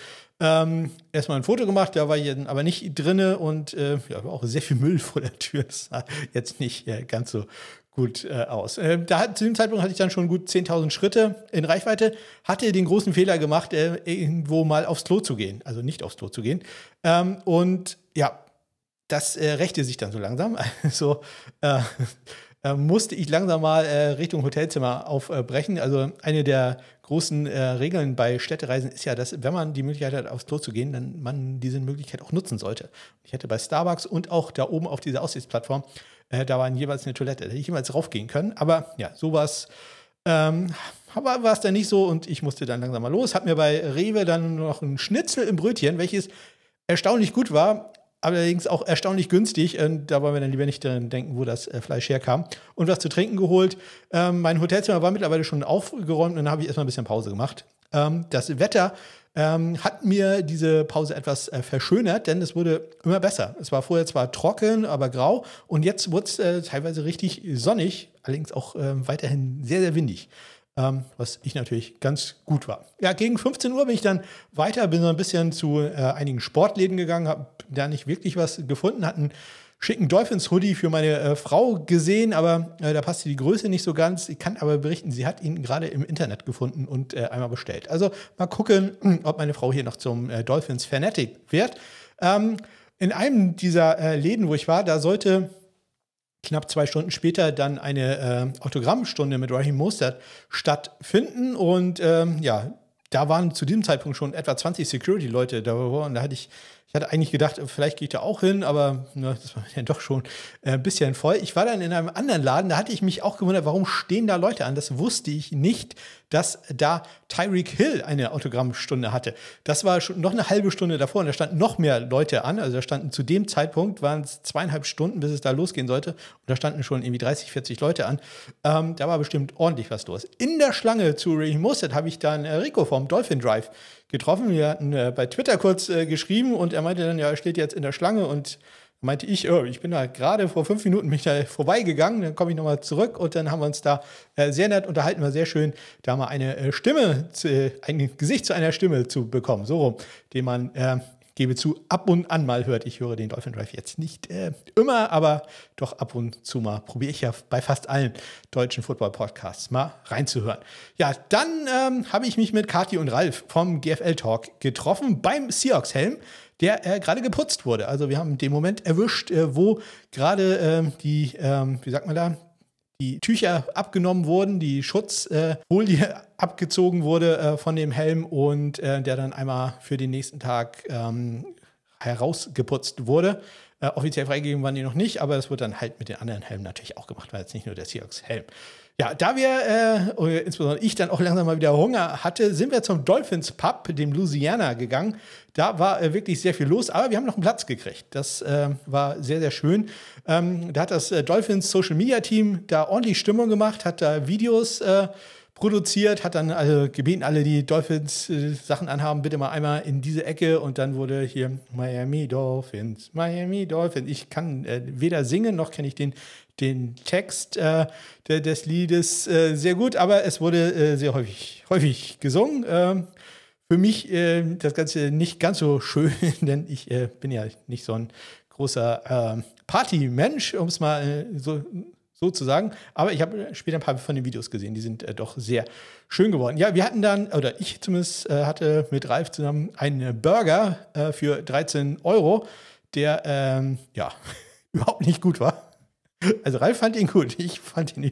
ähm, erstmal ein Foto gemacht, da war ich aber nicht drinne und äh, ja, war auch sehr viel Müll vor der Tür. Das sah jetzt nicht äh, ganz so gut äh, aus. Äh, da, zu dem Zeitpunkt hatte ich dann schon gut 10.000 Schritte in Reichweite, hatte den großen Fehler gemacht, äh, irgendwo mal aufs Klo zu gehen, also nicht aufs Klo zu gehen. Ähm, und ja, das äh, rächte sich dann so langsam. Also äh, äh, musste ich langsam mal Richtung Hotelzimmer aufbrechen. Also eine der großen Regeln bei Städtereisen ist ja, dass wenn man die Möglichkeit hat, aufs Klo zu gehen, dann man diese Möglichkeit auch nutzen sollte. Ich hätte bei Starbucks und auch da oben auf dieser Aussichtsplattform äh, da war jeweils eine Toilette. Da hätte ich jeweils raufgehen können. Aber ja, sowas ähm, war es dann nicht so und ich musste dann langsam mal los. Hab mir bei Rewe dann noch ein Schnitzel im Brötchen, welches erstaunlich gut war, allerdings auch erstaunlich günstig. Und da wollen wir dann lieber nicht dran denken, wo das äh, Fleisch herkam. Und was zu trinken geholt. Ähm, mein Hotelzimmer war mittlerweile schon aufgeräumt und dann habe ich erstmal ein bisschen Pause gemacht. Ähm, das Wetter ähm, hat mir diese Pause etwas äh, verschönert, denn es wurde immer besser. Es war vorher zwar trocken, aber grau und jetzt wurde es äh, teilweise richtig sonnig, allerdings auch äh, weiterhin sehr, sehr windig. ähm, was ich natürlich ganz gut war. Ja, gegen 15 Uhr bin ich dann weiter, bin so ein bisschen zu äh, einigen Sportläden gegangen, habe da nicht wirklich was gefunden, hatten schicken Dolphins-Hoodie für meine äh, Frau gesehen, aber äh, da passte die Größe nicht so ganz. Ich kann aber berichten, sie hat ihn gerade im Internet gefunden und äh, einmal bestellt. Also mal gucken, ob meine Frau hier noch zum äh, Dolphins-Fanatic wird. Ähm, in einem dieser äh, Läden, wo ich war, da sollte knapp zwei Stunden später dann eine äh, Autogrammstunde mit Raheem Mostert stattfinden. Und ähm, ja, da waren zu diesem Zeitpunkt schon etwa 20 Security-Leute da. Und da hatte ich ich hatte eigentlich gedacht, vielleicht gehe ich da auch hin, aber ne, das war ja doch schon äh, ein bisschen voll. Ich war dann in einem anderen Laden, da hatte ich mich auch gewundert, warum stehen da Leute an? Das wusste ich nicht, dass da Tyreek Hill eine Autogrammstunde hatte. Das war schon noch eine halbe Stunde davor und da standen noch mehr Leute an. Also da standen zu dem Zeitpunkt, waren es zweieinhalb Stunden, bis es da losgehen sollte. Und da standen schon irgendwie 30, 40 Leute an. Ähm, da war bestimmt ordentlich was los. In der Schlange zu Ray Mostert habe ich dann äh, Rico vom Dolphin Drive getroffen. Wir hatten äh, bei Twitter kurz äh, geschrieben und er meinte dann, ja, er steht jetzt in der Schlange und meinte ich, oh, ich bin da gerade vor fünf Minuten mich da vorbeigegangen, dann komme ich nochmal zurück und dann haben wir uns da äh, sehr nett unterhalten, war sehr schön, da mal eine äh, Stimme, zu, äh, ein Gesicht zu einer Stimme zu bekommen, so rum, den man äh, gebe zu, ab und an mal hört. Ich höre den Dolphin Drive jetzt nicht äh, immer, aber doch ab und zu mal probiere ich ja bei fast allen deutschen Football-Podcasts mal reinzuhören. Ja, dann ähm, habe ich mich mit Kati und Ralf vom GFL Talk getroffen beim Seahawks-Helm der äh, gerade geputzt wurde. Also wir haben den Moment erwischt, äh, wo gerade ähm, die, ähm, wie sagt man da, die Tücher abgenommen wurden, die Schutzfolie äh, abgezogen wurde äh, von dem Helm und äh, der dann einmal für den nächsten Tag ähm, herausgeputzt wurde. Äh, offiziell freigegeben waren die noch nicht, aber es wird dann halt mit den anderen Helmen natürlich auch gemacht, weil jetzt nicht nur der Seahawks-Helm. Ja, da wir, äh, insbesondere ich dann auch langsam mal wieder Hunger hatte, sind wir zum Dolphins Pub, dem Louisiana, gegangen. Da war äh, wirklich sehr viel los, aber wir haben noch einen Platz gekriegt. Das äh, war sehr, sehr schön. Ähm, da hat das äh, Dolphins Social Media Team da ordentlich Stimmung gemacht, hat da Videos äh, produziert, hat dann also gebeten, alle, die Dolphins äh, Sachen anhaben, bitte mal einmal in diese Ecke und dann wurde hier Miami Dolphins, Miami Dolphins. Ich kann äh, weder singen noch kenne ich den den Text äh, de, des Liedes äh, sehr gut, aber es wurde äh, sehr häufig, häufig gesungen. Ähm, für mich äh, das Ganze nicht ganz so schön, denn ich bin ja nicht so ein großer ähm, Partymensch, um es mal so, so zu sagen. Aber ich habe später ein paar von den Videos gesehen, die sind doch sehr schön geworden. Ja, wir hatten dann, oder ich zumindest hatte mit Ralf zusammen einen Burger für 13 Euro, der ähm, ja überhaupt nicht gut war. Also Ralf fand ihn gut, ich fand ihn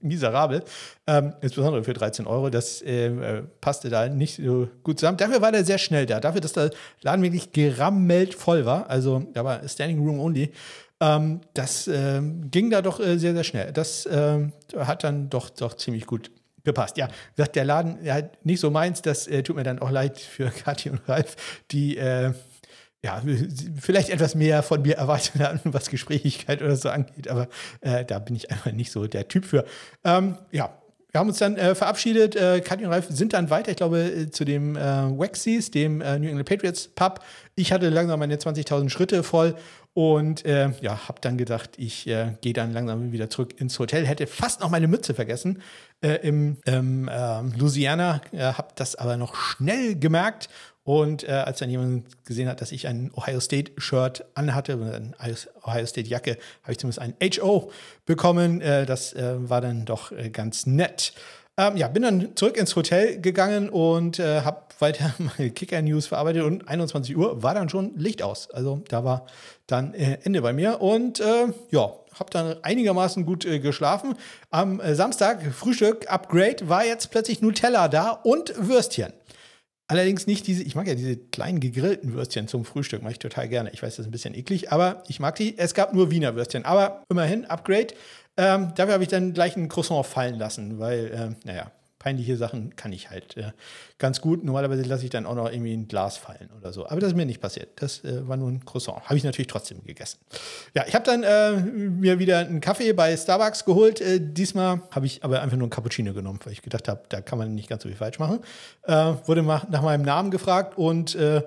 miserabel. Ähm, insbesondere für 13 Euro. Das äh, äh, passte da nicht so gut zusammen. Dafür war der sehr schnell da. Dafür, dass der Laden wirklich gerammelt voll war. Also da war Standing Room Only. Ähm, das äh, ging da doch äh, sehr, sehr schnell. Das ähm, hat dann doch, doch ziemlich gut gepasst. Ja, gesagt, der Laden ja, nicht so meins. Das äh, tut mir dann auch leid für Kathi und Ralf, die äh, ja, vielleicht etwas mehr von mir erwartet hatten, was Gesprächigkeit oder so angeht, aber äh, da bin ich einfach nicht so der Typ für. Ähm, ja, wir haben uns dann äh, verabschiedet. Äh, Katja und Ralf sind dann weiter, ich glaube, äh, zu dem äh, Waxies, dem äh, New England Patriots Pub. Ich hatte langsam meine 20.000 Schritte voll und äh, ja, habe dann gedacht, ich äh, gehe dann langsam wieder zurück ins Hotel. Hätte fast noch meine Mütze vergessen im ähm, Louisiana, habe das aber noch schnell gemerkt und äh, als dann jemand gesehen hat, dass ich ein Ohio State-Shirt anhatte, eine Ohio State-Jacke, habe ich zumindest ein HO bekommen. Äh, das äh, war dann doch äh, ganz nett. Ähm, ja, bin dann zurück ins Hotel gegangen und äh, habe weiter meine Kicker-News verarbeitet und 21 Uhr war dann schon Licht aus. Also da war dann äh, Ende bei mir und ja, habe dann einigermaßen gut geschlafen. Am Samstag, Frühstück, Upgrade, war jetzt plötzlich Nutella da und Würstchen. Allerdings nicht diese, ich mag ja diese kleinen gegrillten Würstchen zum Frühstück, mache ich total gerne. Ich weiß, das ist ein bisschen eklig, aber ich mag die. Es gab nur Wiener Würstchen, aber immerhin, Upgrade. Ähm, dafür habe ich dann gleich ein Croissant fallen lassen, weil, ähm, naja, peinliche Sachen kann ich halt äh, ganz gut. Normalerweise lasse ich dann auch noch irgendwie ein Glas fallen oder so. Aber das ist mir nicht passiert. Das äh, war nur ein Croissant. Habe ich natürlich trotzdem gegessen. Ja, ich habe dann äh, mir wieder einen Kaffee bei Starbucks geholt. Äh, diesmal habe ich aber einfach nur einen Cappuccino genommen, weil ich gedacht habe, da kann man nicht ganz so viel falsch machen. Äh, wurde nach meinem Namen gefragt und äh,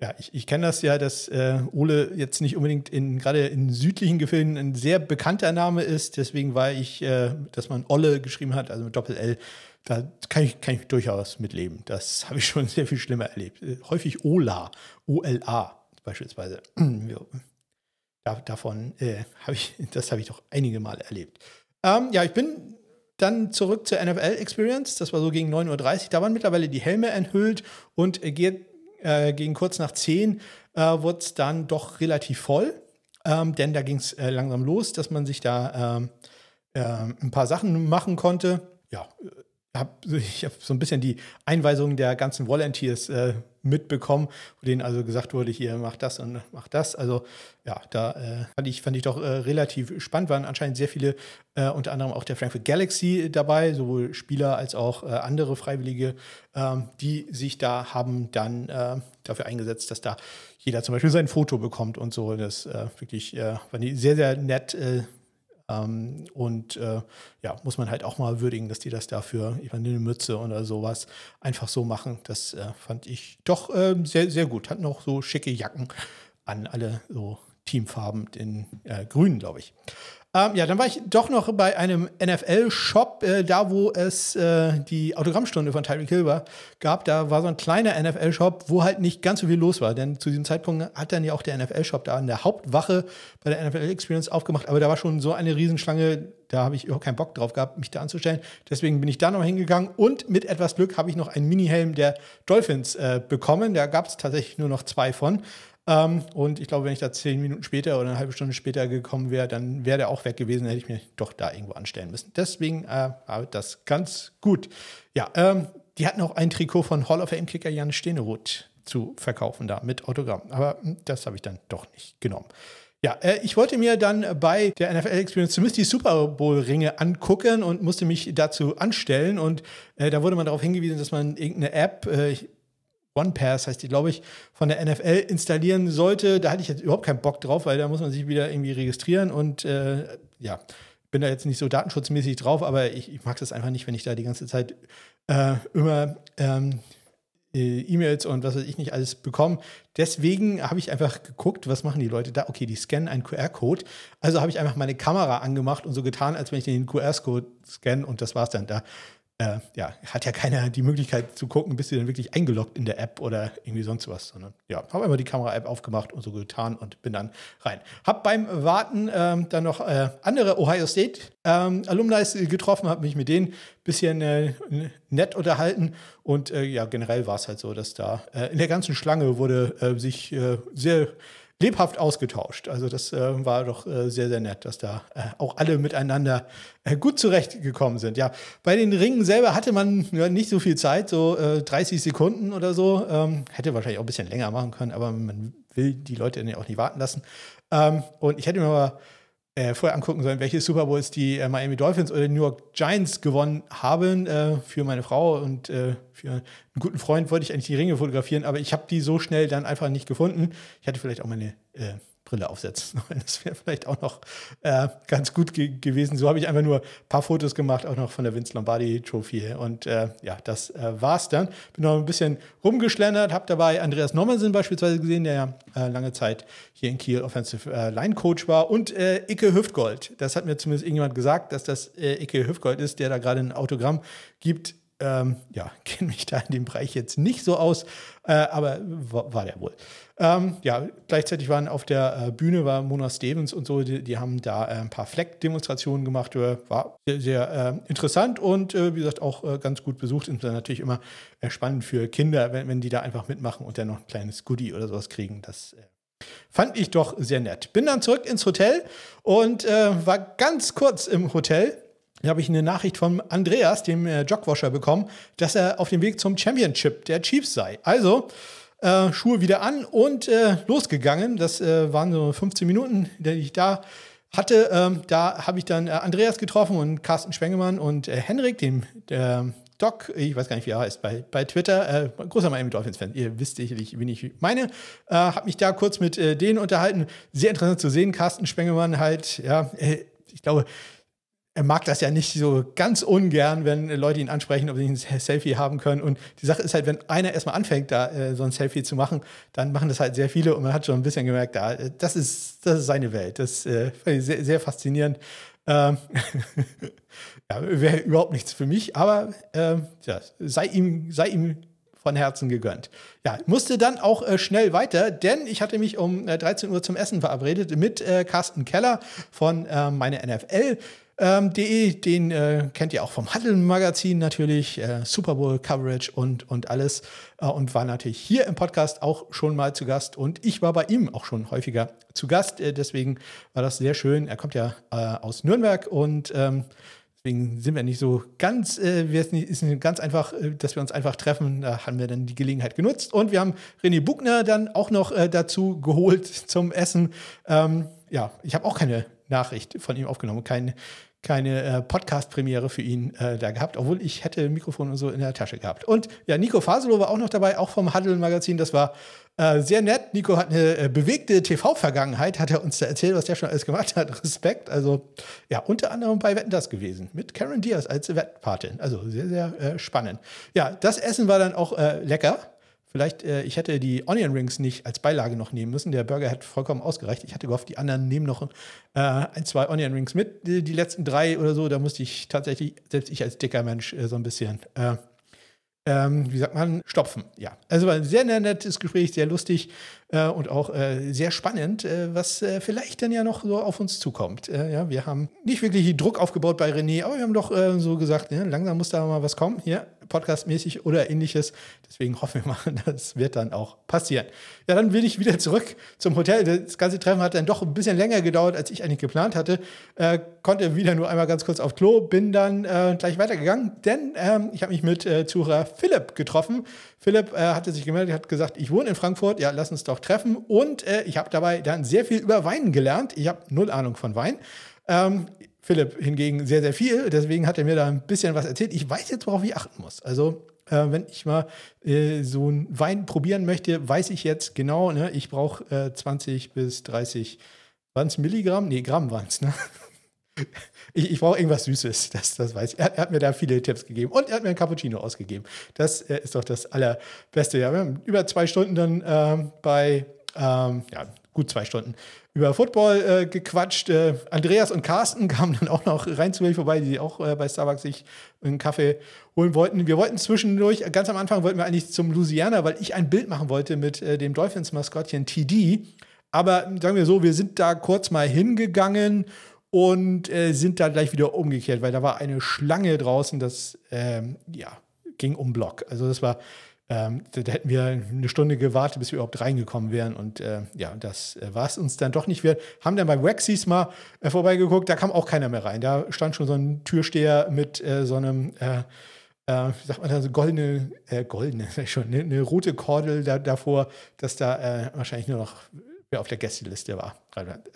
ja, ich, ich kenne das ja, dass äh, Ole jetzt nicht unbedingt in gerade in südlichen Gefilden ein sehr bekannter Name ist. Deswegen war ich, äh, dass man Olle geschrieben hat, also mit Doppel-L, da kann ich, kann ich durchaus mitleben. Das habe ich schon sehr viel schlimmer erlebt. Äh, häufig OLA, OLA beispielsweise. da, davon äh, habe ich, das habe ich doch einige Mal erlebt. Ähm, ja, ich bin dann zurück zur NFL Experience. Das war so gegen 9.30 Uhr. Da waren mittlerweile die Helme enthüllt und äh, geht, äh, gegen kurz nach 10 äh, wurde es dann doch relativ voll. Ähm, denn da ging es äh, langsam los, dass man sich da ähm, äh, ein paar Sachen machen konnte. Ja, hab, ich habe so ein bisschen die Einweisung der ganzen Volunteers äh, mitbekommen, wo denen also gesagt wurde, hier mach das und mach das. Also ja, da äh, fand, ich, fand ich doch äh, relativ spannend, waren anscheinend sehr viele, äh, unter anderem auch der Frankfurt Galaxy dabei, sowohl Spieler als auch äh, andere Freiwillige, ähm, die sich da haben dann äh, dafür eingesetzt, dass da jeder zum Beispiel sein Foto bekommt und so. Das wirklich, fand ich sehr, sehr nett ähm, und äh, ja, muss man halt auch mal würdigen, dass die das dafür, ich meine, eine Mütze oder sowas einfach so machen. Das äh, fand ich doch äh, sehr, sehr gut. Hatten auch so schicke Jacken an, alle so Teamfarben in äh, grün, glaube ich. Ähm, ja, dann war ich doch noch bei einem NFL-Shop, äh, da wo es äh, die Autogrammstunde von Tyreek Hill war, gab. Da war so ein kleiner NFL-Shop, wo halt nicht ganz so viel los war. Denn zu diesem Zeitpunkt hat dann ja auch der NFL-Shop da an der Hauptwache bei der NFL Experience aufgemacht. Aber da war schon so eine Riesenschlange, da habe ich überhaupt keinen Bock drauf gehabt, mich da anzustellen. Deswegen bin ich da noch hingegangen und mit etwas Glück habe ich noch einen Mini-Helm der Dolphins äh, bekommen. Da gab es tatsächlich nur noch zwei von. Ähm, und ich glaube, wenn ich da zehn Minuten später oder eine halbe Stunde später gekommen wäre, dann wäre der auch weg gewesen, hätte ich mich doch da irgendwo anstellen müssen. Deswegen äh, war das ganz gut. Ja, ähm, die hatten auch ein Trikot von Hall of Fame-Kicker Jan Steneroth zu verkaufen da mit Autogramm. Aber hm, das habe ich dann doch nicht genommen. Ja, äh, ich wollte mir dann bei der NFL Experience zumindest die Super Bowl-Ringe angucken und musste mich dazu anstellen. Und äh, da wurde man darauf hingewiesen, dass man irgendeine App, äh, OnePass heißt die, glaube ich, von der NFL installieren sollte. Da hatte ich jetzt überhaupt keinen Bock drauf, weil da muss man sich wieder irgendwie registrieren und äh, ja, bin da jetzt nicht so datenschutzmäßig drauf, aber ich, ich mag das einfach nicht, wenn ich da die ganze Zeit äh, immer ähm, äh, E-Mails und was weiß ich nicht alles bekomme. Deswegen habe ich einfach geguckt, was machen die Leute da? Okay, die scannen einen QR-Code. Also habe ich einfach meine Kamera angemacht und so getan, als wenn ich den QR-Code scanne und das war es dann. Da äh, ja, hat ja keiner die Möglichkeit zu gucken, bist du dann wirklich eingeloggt in der App oder irgendwie sonst was, sondern ja, habe immer die Kamera-App aufgemacht und so getan und bin dann rein. Hab beim Warten ähm, dann noch äh, andere Ohio State ähm, Alumni getroffen, habe mich mit denen ein bisschen äh, nett unterhalten und äh, ja, generell war es halt so, dass da äh, in der ganzen Schlange wurde äh, sich sehr lebhaft ausgetauscht. Also das äh, war doch äh, sehr, sehr nett, dass da äh, auch alle miteinander äh, gut zurechtgekommen sind. Ja, bei den Ringen selber hatte man ja, nicht so viel Zeit, so 30 äh, Sekunden oder so. Ähm, hätte wahrscheinlich auch ein bisschen länger machen können, aber man will die Leute ja auch nicht warten lassen. Ähm, und ich hätte mir mal äh, vorher angucken sollen, welche Super Bowls die äh, Miami Dolphins oder New York Giants gewonnen haben. Äh, für meine Frau und äh, für einen guten Freund wollte ich eigentlich die Ringe fotografieren, aber ich habe die so schnell dann einfach nicht gefunden. Ich hatte vielleicht auch meine Brille aufsetzen. Das wäre vielleicht auch noch äh, ganz gut ge gewesen. So habe ich einfach nur ein paar Fotos gemacht, auch noch von der Vince Lombardi Trophy. Und äh, ja, das äh, war's dann. Bin noch ein bisschen rumgeschlendert, habe dabei Andreas Nommensen beispielsweise gesehen, der ja äh, lange Zeit hier in Kiel Offensive äh, Line Coach war. Und äh, Icke Hüftgold. Das hat mir zumindest irgendjemand gesagt, dass das Icke Hüftgold ist, der da gerade ein Autogramm gibt. Ähm, ja, kenne mich da in dem Bereich jetzt nicht so aus, aber war, der wohl. Ähm, ja, gleichzeitig waren auf der äh, Bühne war Mona Stevens und so, die, die haben da äh, ein paar Fleck-Demonstrationen gemacht, war sehr, sehr äh, interessant und äh, wie gesagt auch äh, ganz gut besucht. Und dann natürlich immer spannend für Kinder, wenn, wenn die da einfach mitmachen und dann noch ein kleines Goodie oder sowas kriegen. Das Fand ich doch sehr nett. Bin dann zurück ins Hotel und äh, war ganz kurz im Hotel da habe ich eine Nachricht von Andreas, dem äh, Jogwasher, bekommen, dass er auf dem Weg zum Championship der Chiefs sei. Also äh, Schuhe wieder an und äh, losgegangen. Das äh, waren so 15 Minuten, die ich da hatte. Ähm, da habe ich dann äh, Andreas getroffen und Carsten Schwengemann und äh, Henrik, dem Doc, ich weiß gar nicht, wie er heißt, bei, bei Twitter, äh, großer Miami Dolphins-Fan, ihr wisst sicherlich, wen ich meine, äh, habe mich da kurz mit äh, denen unterhalten. Sehr interessant zu sehen, Carsten Spengemann halt, ja, äh, ich glaube, er mag das ja nicht so ganz ungern, wenn Leute ihn ansprechen, ob sie ein Selfie haben können. Und die Sache ist halt, wenn einer erstmal anfängt, da äh, so ein Selfie zu machen, dann machen das halt sehr viele und man hat schon ein bisschen gemerkt, da, das, ist, das ist seine Welt. Das äh, sehr, sehr faszinierend. Ähm, ja, wäre überhaupt nichts für mich, aber äh, ja, sei, ihm, sei ihm von Herzen gegönnt. Ja, musste dann auch äh, schnell weiter, denn ich hatte mich um äh, 13 Uhr zum Essen verabredet mit äh, Carsten Keller von äh, meine NFL. Ähm, de, den äh, kennt ihr auch vom Huddle-Magazin natürlich, äh, Super Bowl-Coverage und, und alles. Äh, und war natürlich hier im Podcast auch schon mal zu Gast. Und ich war bei ihm auch schon häufiger zu Gast. Äh, deswegen war das sehr schön. Er kommt ja äh, aus Nürnberg und ähm, Deswegen sind wir nicht so ganz, äh, wir ist nicht ganz einfach, äh, dass wir uns einfach treffen. Da haben wir dann die Gelegenheit genutzt. Und wir haben René Buchner dann auch noch äh, dazu geholt zum Essen. Ähm, ja, ich habe auch keine Nachricht von ihm aufgenommen, kein, keine äh, Podcast-Premiere für ihn äh, da gehabt, obwohl ich hätte Mikrofon und so in der Tasche gehabt. Und ja, Nico Faselow war auch noch dabei, auch vom Huddle-Magazin. Das war äh, sehr nett. Nico hat eine äh, bewegte TV-Vergangenheit, hat er uns da erzählt, was der schon alles gemacht hat. Respekt. Also, ja, unter anderem bei Wetten das gewesen. Mit Karen Diaz als Wettpatin. Also sehr, sehr äh, spannend. Ja, das Essen war dann auch äh, lecker. Vielleicht, äh, ich hätte die Onion Rings nicht als Beilage noch nehmen müssen. Der Burger hat vollkommen ausgereicht. Ich hatte gehofft, die anderen nehmen noch äh, ein, zwei Onion Rings mit. Die, die, letzten drei oder so, da musste ich tatsächlich, selbst ich als dicker Mensch, so ein bisschen ähm, wie sagt man, stopfen. Ja, also war ein sehr nettes Gespräch, sehr lustig äh, und auch äh, sehr spannend, äh, was äh, vielleicht dann ja noch so auf uns zukommt. Äh, ja, wir haben nicht wirklich Druck aufgebaut bei René, aber wir haben doch äh, so gesagt, ja, langsam muss da mal was kommen. Hier, podcastmäßig oder ähnliches. Deswegen hoffen wir mal, das wird dann auch passieren. Ja, dann will ich wieder zurück zum Hotel. Das ganze Treffen hat dann doch ein bisschen länger gedauert, als ich eigentlich geplant hatte. Konnte wieder nur einmal ganz kurz auf Klo, bin dann äh, gleich weitergegangen, denn ähm, ich habe mich mit äh, Zuhörer Philipp getroffen. Philipp äh, hatte sich gemeldet, hat gesagt, ich wohne in Frankfurt, ja, lass uns doch treffen. Und äh, ich habe dabei dann sehr viel über Wein gelernt. Ich habe null Ahnung von Wein. Ähm, Philipp hingegen sehr, sehr viel. Deswegen hat er mir da ein bisschen was erzählt. Ich weiß jetzt, worauf ich achten muss. Also, äh, wenn ich mal äh, so einen Wein probieren möchte, weiß ich jetzt genau, ne, ich brauche äh, 20 bis 30, waren Milligramm? Nee, Gramm waren es, ne? Ich, ich brauche irgendwas Süßes, das, das weiß ich. Er, er, hat mir da viele Tipps gegeben und er hat mir ein Cappuccino ausgegeben. Das äh, ist doch das Allerbeste. Ja, wir haben über zwei Stunden dann äh, bei, ähm, ja, gut zwei Stunden über Football äh, gequatscht. Äh, Andreas und Carsten kamen dann auch noch rein zu mir vorbei, die auch äh, bei Starbucks sich einen Kaffee holen wollten. Wir wollten zwischendurch, ganz am Anfang wollten wir eigentlich zum Louisiana, weil ich ein Bild machen wollte mit äh, dem Dolphins-Maskottchen TD. Aber sagen wir so, wir sind da kurz mal hingegangen und äh, sind da gleich wieder umgekehrt, weil da war eine Schlange draußen, das ähm, ja, ging um Block. Also das war ähm, da hätten wir eine Stunde gewartet, bis wir überhaupt reingekommen wären. Und äh, ja, das äh, war es uns dann doch nicht wert. Haben dann bei Waxys mal äh, vorbeigeguckt, da kam auch keiner mehr rein. Da stand schon so ein Türsteher mit äh, so einem, äh, äh, sagt man da, so goldene, goldene, schon, eine, eine rote Kordel da, davor, dass da wahrscheinlich nur noch wer auf der Gästeliste war.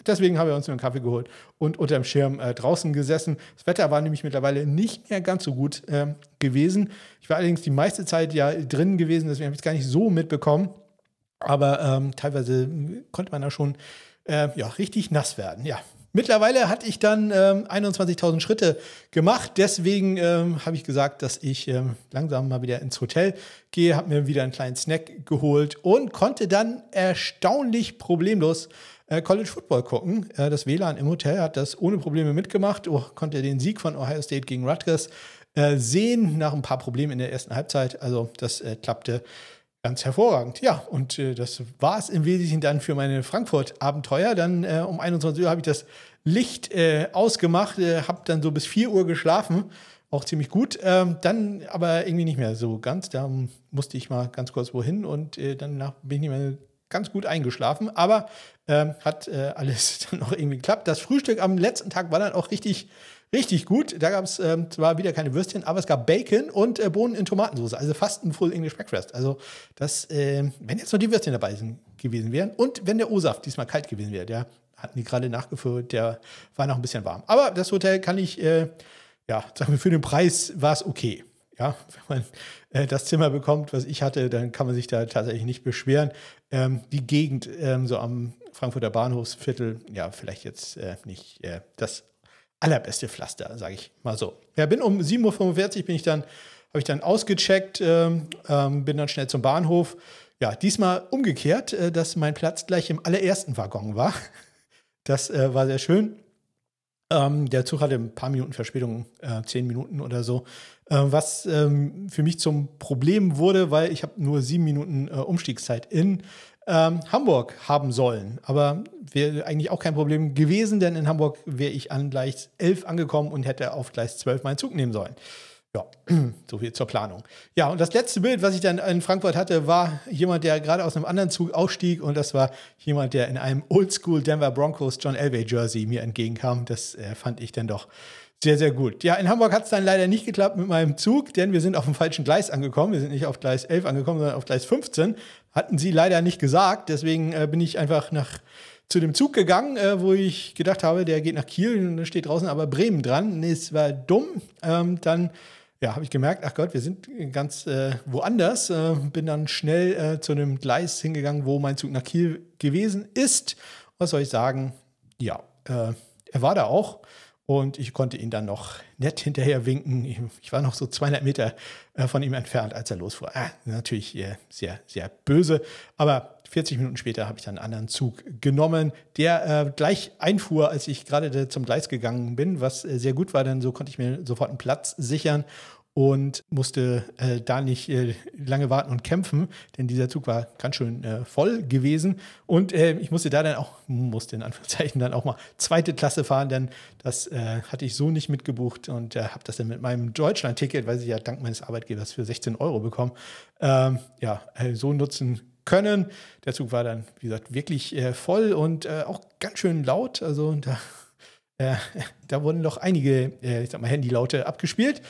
Deswegen haben wir uns einen Kaffee geholt und unter dem Schirm äh, draußen gesessen. Das Wetter war nämlich mittlerweile nicht mehr ganz so gut äh, gewesen. Ich war allerdings die meiste Zeit ja drin gewesen, deswegen habe ich es gar nicht so mitbekommen. Aber ähm, teilweise konnte man da schon äh, ja, richtig nass werden. Ja, Mittlerweile hatte ich dann ähm, 21.000 Schritte gemacht. Deswegen ähm, habe ich gesagt, dass ich ähm, langsam mal wieder ins Hotel gehe, habe mir wieder einen kleinen Snack geholt und konnte dann erstaunlich problemlos äh, College Football gucken. Äh, das WLAN im Hotel hat das ohne Probleme mitgemacht, oh, konnte den Sieg von Ohio State gegen Rutgers äh, sehen nach ein paar Problemen in der ersten Halbzeit. Also das äh, klappte Ganz hervorragend. Ja, und äh, das war es im Wesentlichen dann für meine Frankfurt-Abenteuer. Dann äh, um 21 Uhr habe ich das Licht äh, ausgemacht, äh, habe dann so bis 4 Uhr geschlafen. Auch ziemlich gut. Ähm, dann aber irgendwie nicht mehr so ganz. Da musste ich mal ganz kurz wohin und äh, danach bin ich nicht mehr ganz gut eingeschlafen. Aber ähm, hat äh, alles dann noch irgendwie geklappt. Das Frühstück am letzten Tag war dann auch richtig Richtig gut. Da gab es ähm, zwar wieder keine Würstchen, aber es gab Bacon und äh, Bohnen in Tomatensauce. Also fast ein Full English Breakfast. Also das, äh, wenn jetzt noch die Würstchen dabei sind, gewesen wären und wenn der O-Saft diesmal kalt gewesen wäre, der hatten die gerade nachgefüllt, der war noch ein bisschen warm. Aber das Hotel kann ich, äh, ja, sagen wir, für den Preis war es okay. Ja, wenn man äh, das Zimmer bekommt, was ich hatte, dann kann man sich da tatsächlich nicht beschweren. Ähm, die Gegend ähm, so am Frankfurter Bahnhofsviertel, ja, vielleicht jetzt äh, nicht äh, das allerbeste Pflaster, sage ich mal so. Ja, bin um 7.45 Uhr bin ich dann, habe ich dann ausgecheckt, ähm, ähm, bin dann schnell zum Bahnhof. Ja, diesmal umgekehrt, äh, dass mein Platz gleich im allerersten Waggon war. Das äh, war sehr schön. Ähm, der Zug hatte ein paar Minuten Verspätung, äh, zehn Minuten oder so, äh, was ähm, für mich zum Problem wurde, weil ich habe nur sieben Minuten äh, Umstiegszeit in ähm, Hamburg haben sollen. Aber wäre eigentlich auch kein Problem gewesen, denn in Hamburg wäre ich an Gleis 11 angekommen und hätte auf Gleis 12 meinen Zug nehmen sollen. Ja, so viel zur Planung. Ja, und das letzte Bild, was ich dann in Frankfurt hatte, war jemand, der gerade aus einem anderen Zug ausstieg und das war jemand, der in einem Oldschool Denver Broncos John Elway Jersey mir entgegenkam. Das äh, fand ich dann doch sehr, sehr gut. Ja, in Hamburg hat es dann leider nicht geklappt mit meinem Zug, denn wir sind auf dem falschen Gleis angekommen. Wir sind nicht auf Gleis 11 angekommen, sondern auf Gleis 15. Hatten sie leider nicht gesagt. Deswegen äh, bin ich einfach nach zu dem Zug gegangen, äh, wo ich gedacht habe, der geht nach Kiel und da steht draußen aber Bremen dran. Nee, es war dumm. Ähm, dann ja, habe ich gemerkt, ach Gott, wir sind ganz äh, woanders. Äh, bin dann schnell äh, zu einem Gleis hingegangen, wo mein Zug nach Kiel gewesen ist. Was soll ich sagen? Ja, äh, er war da auch. Und ich konnte ihn dann noch nett hinterher winken. Ich, war noch so 200 Meter äh, von ihm entfernt, als er losfuhr. Ah, natürlich äh, sehr, sehr böse. Aber 40 Minuten später habe ich dann einen anderen Zug genommen, der äh, gleich einfuhr, als ich gerade zum Gleis gegangen bin, was sehr gut war, denn so konnte ich mir sofort einen Platz sichern und musste äh, da nicht äh, lange warten und kämpfen, denn dieser Zug war ganz schön äh, voll gewesen und äh, ich musste da dann auch, musste in Anführungszeichen dann auch mal zweite Klasse fahren, denn das äh, hatte ich so nicht mitgebucht und äh, habe das dann mit meinem Deutschland-Ticket, weil ich ja dank meines Arbeitgebers für 16 Euro bekommen, ähm, ja, so nutzen können. Der Zug war dann, wie gesagt, wirklich voll und auch ganz schön laut, also da da wurden doch einige, ich sag mal, Handylaute abgespielt.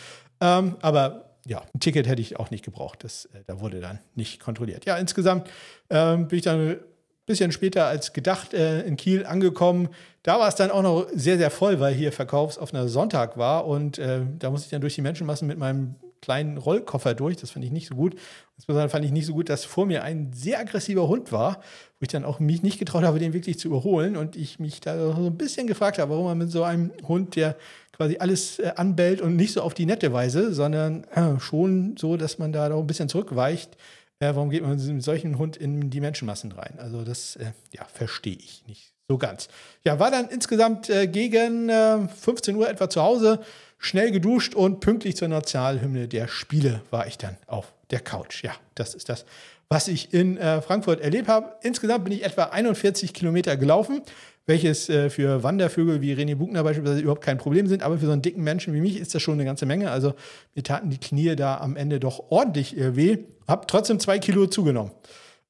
Ähm, aber ja, ein Ticket hätte ich auch nicht gebraucht. Das, äh, da wurde dann nicht kontrolliert. Ja, insgesamt ähm, bin ich dann ein bisschen später als gedacht äh, in Kiel angekommen. Da war es dann auch noch sehr, sehr voll, weil hier verkaufsoffener Sonntag war. Und äh, da musste ich dann durch die Menschenmassen mit meinem kleinen Rollkoffer durch. Das fand ich nicht so gut. Insbesondere fand ich nicht so gut, dass vor mir ein sehr aggressiver Hund war, wo ich dann auch mich nicht getraut habe, den wirklich zu überholen. Und ich mich da so ein bisschen gefragt habe, warum man mit so einem Hund, der quasi alles äh, anbellt und nicht so auf die nette Weise, sondern äh, schon so, dass man da doch ein bisschen zurückweicht. Äh, warum geht man mit solchen Hund in die Menschenmassen rein? Also das, äh, ja, verstehe ich nicht so ganz. Ja, war dann insgesamt äh, gegen 15 äh, Uhr etwa zu Hause, schnell geduscht und pünktlich zur Nationalhymne der Spiele war ich dann auf der Couch. Ja, das ist das, was ich in Frankfurt erlebt habe. Insgesamt bin ich etwa 41 Kilometer gelaufen welches äh, für Wandervögel wie René Bugner beispielsweise überhaupt kein Problem sind. Aber für so einen dicken Menschen wie mich ist das schon eine ganze Menge. Also mir taten die Knie da am Ende doch ordentlich äh, weh. Hab trotzdem zwei Kilo zugenommen.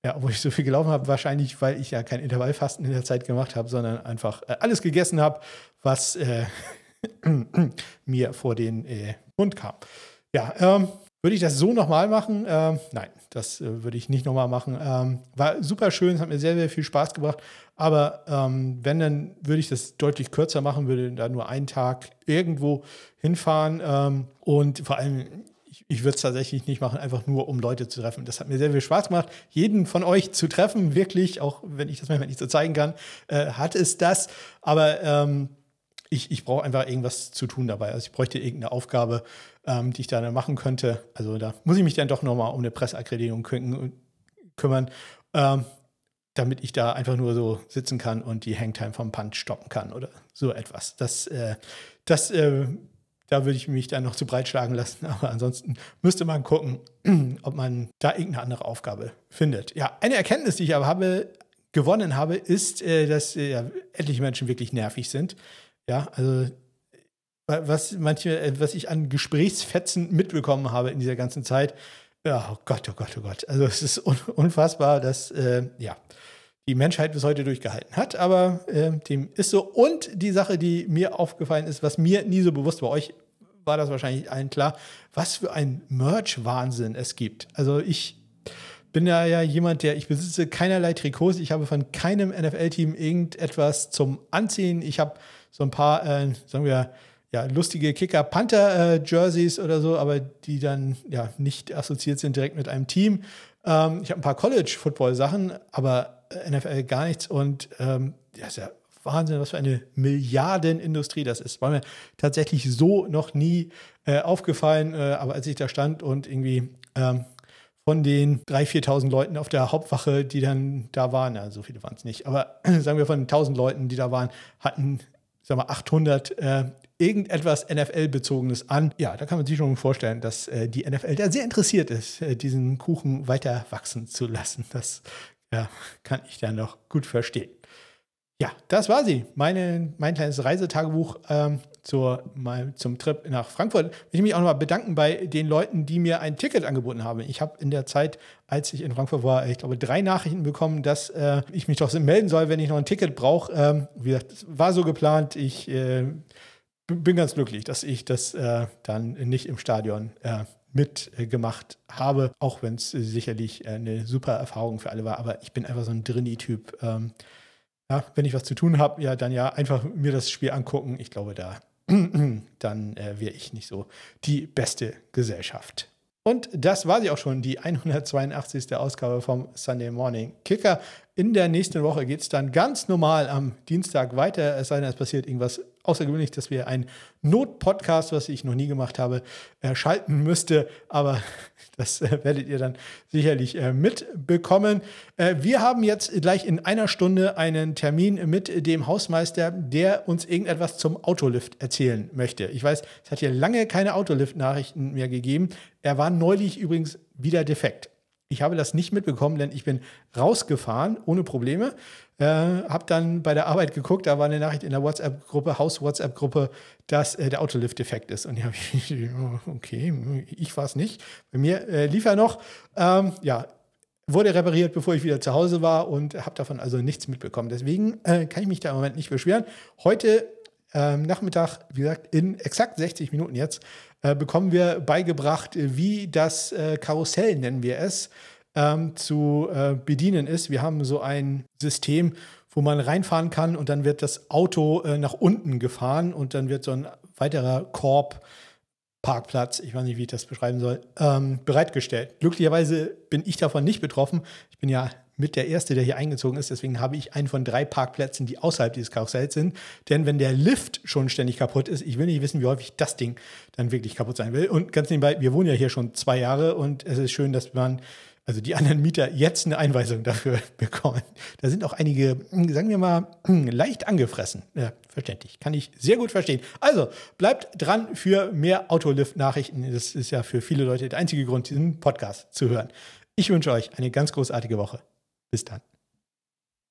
Ja, obwohl ich so viel gelaufen habe, wahrscheinlich, weil ich ja kein Intervallfasten in der Zeit gemacht habe, sondern einfach äh, alles gegessen habe, was äh, mir vor den äh, Mund kam. Ja, ähm, würde ich das so nochmal machen? Ähm, nein, das äh, würde ich nicht nochmal machen. Ähm, war super schön, es hat mir sehr, sehr viel Spaß gebracht. Aber ähm, wenn, dann würde ich das deutlich kürzer machen, würde da nur einen Tag irgendwo hinfahren. Ähm, und vor allem, ich, ich würde es tatsächlich nicht machen, einfach nur um Leute zu treffen. Das hat mir sehr viel Spaß gemacht, jeden von euch zu treffen, wirklich, auch wenn ich das manchmal nicht so zeigen kann, äh, hat es das. Aber ähm, ich, ich brauche einfach irgendwas zu tun dabei. Also ich bräuchte irgendeine Aufgabe, ähm, die ich da dann machen könnte. Also da muss ich mich dann doch nochmal um eine Presseakkreditierung kümmern, ähm, damit ich da einfach nur so sitzen kann und die Hangtime vom Punch stoppen kann oder so etwas. Das, äh, das äh, da würde ich mich dann noch zu breit schlagen lassen. Aber ansonsten müsste man gucken, ob man da irgendeine andere Aufgabe findet. Ja, eine Erkenntnis, die ich aber habe, gewonnen habe, ist, äh, dass äh, etliche Menschen wirklich nervig sind. Ja, also was manche, äh, was ich an Gesprächsfetzen mitbekommen habe in dieser ganzen Zeit. Ja, oh Gott, oh Gott, oh Gott. Also es ist un unfassbar, dass äh, ja die Menschheit bis heute durchgehalten hat, aber äh, dem ist so. Und die Sache, die mir aufgefallen ist, was mir nie so bewusst war, euch war das wahrscheinlich allen klar, was für ein Merch-Wahnsinn es gibt. Also ich bin ja, ja jemand, der, ich besitze keinerlei Trikots, ich habe von keinem NFL-Team irgendetwas zum Anziehen. Ich habe so ein paar, äh, sagen wir, ja, lustige Kicker-Panther-Jerseys oder so, aber die dann ja nicht assoziiert sind direkt mit einem Team. Ähm, ich habe ein paar College-Football-Sachen, aber NFL gar nichts. Und ähm, ja, ist ja Wahnsinn, was für eine Milliardenindustrie das ist. War mir tatsächlich so noch nie äh, aufgefallen, äh, aber als ich da stand und irgendwie ähm, von den 3.000, 4.000 Leuten auf der Hauptwache, die dann da waren, ja, so viele waren es nicht, aber sagen wir von 1.000 Leuten, die da waren, hatten sag mal, 800 äh, irgendetwas NFL-Bezogenes an. Ja, da kann man sich schon vorstellen, dass äh, die NFL da sehr interessiert ist, äh, diesen Kuchen weiter wachsen zu lassen. Das ja, kann ich dann noch gut verstehen. Ja, das war sie. Meine, mein kleines Reisetagebuch ähm, zur, mal zum Trip nach Frankfurt. Ich will mich auch nochmal bedanken bei den Leuten, die mir ein Ticket angeboten haben. Ich habe in der Zeit, als ich in Frankfurt war, ich glaube, drei Nachrichten bekommen, dass äh, ich mich doch melden soll, wenn ich noch ein Ticket brauche. Ähm, wie gesagt, das war so geplant. Ich äh, bin ganz glücklich, dass ich das äh, dann nicht im Stadion äh, mitgemacht habe, auch wenn es sicherlich eine super Erfahrung für alle war. Aber ich bin einfach so ein Drini-Typ. Ähm, ja, wenn ich was zu tun habe, ja, dann ja einfach mir das Spiel angucken. Ich glaube, da dann äh, wäre ich nicht so die beste Gesellschaft. Und das war sie auch schon, die 182. Ausgabe vom Sunday Morning Kicker. In der nächsten Woche geht es dann ganz normal am Dienstag weiter, es sei denn, es passiert irgendwas außergewöhnlich, dass wir einen Not-Podcast, was ich noch nie gemacht habe, äh, schalten müsste. Aber das äh, werdet ihr dann sicherlich äh, mitbekommen. Äh, wir haben jetzt gleich in einer Stunde einen Termin mit dem Hausmeister, der uns irgendetwas zum Autolift erzählen möchte. Ich weiß, es hat hier lange keine Autolift-Nachrichten mehr gegeben. Er war neulich übrigens wieder defekt. Ich habe das nicht mitbekommen, denn ich bin rausgefahren ohne Probleme. Äh, habe dann bei der Arbeit geguckt, da war eine Nachricht in der WhatsApp-Gruppe, Haus-WhatsApp-Gruppe, dass äh, der Autolift defekt ist. Und ja, okay, ich war es nicht. Bei mir äh, lief er noch. Ähm, ja, wurde repariert, bevor ich wieder zu Hause war und habe davon also nichts mitbekommen. Deswegen äh, kann ich mich da im Moment nicht beschweren. Heute ähm, Nachmittag, wie gesagt, in exakt 60 Minuten jetzt, äh, bekommen wir beigebracht, wie das äh, Karussell, nennen wir es, ähm, zu äh, bedienen ist. Wir haben so ein System, wo man reinfahren kann und dann wird das Auto äh, nach unten gefahren und dann wird so ein weiterer Korb. Parkplatz, ich weiß nicht, wie ich das beschreiben soll, ähm, bereitgestellt. Glücklicherweise bin ich davon nicht betroffen. Ich bin ja mit der erste, der hier eingezogen ist. Deswegen habe ich einen von drei Parkplätzen, die außerhalb dieses Karussells sind. Denn wenn der Lift schon ständig kaputt ist, ich will nicht wissen, wie häufig das Ding dann wirklich kaputt sein will. Und ganz nebenbei, wir wohnen ja hier schon zwei Jahre und es ist schön, dass man also die anderen Mieter jetzt eine Einweisung dafür bekommen. Da sind auch einige, sagen wir mal, leicht angefressen. Ja, verständlich. Kann ich sehr gut verstehen. Also bleibt dran für mehr Autolift-Nachrichten. Das ist ja für viele Leute der einzige Grund, diesen Podcast zu hören. Ich wünsche euch eine ganz großartige Woche. Bis dann.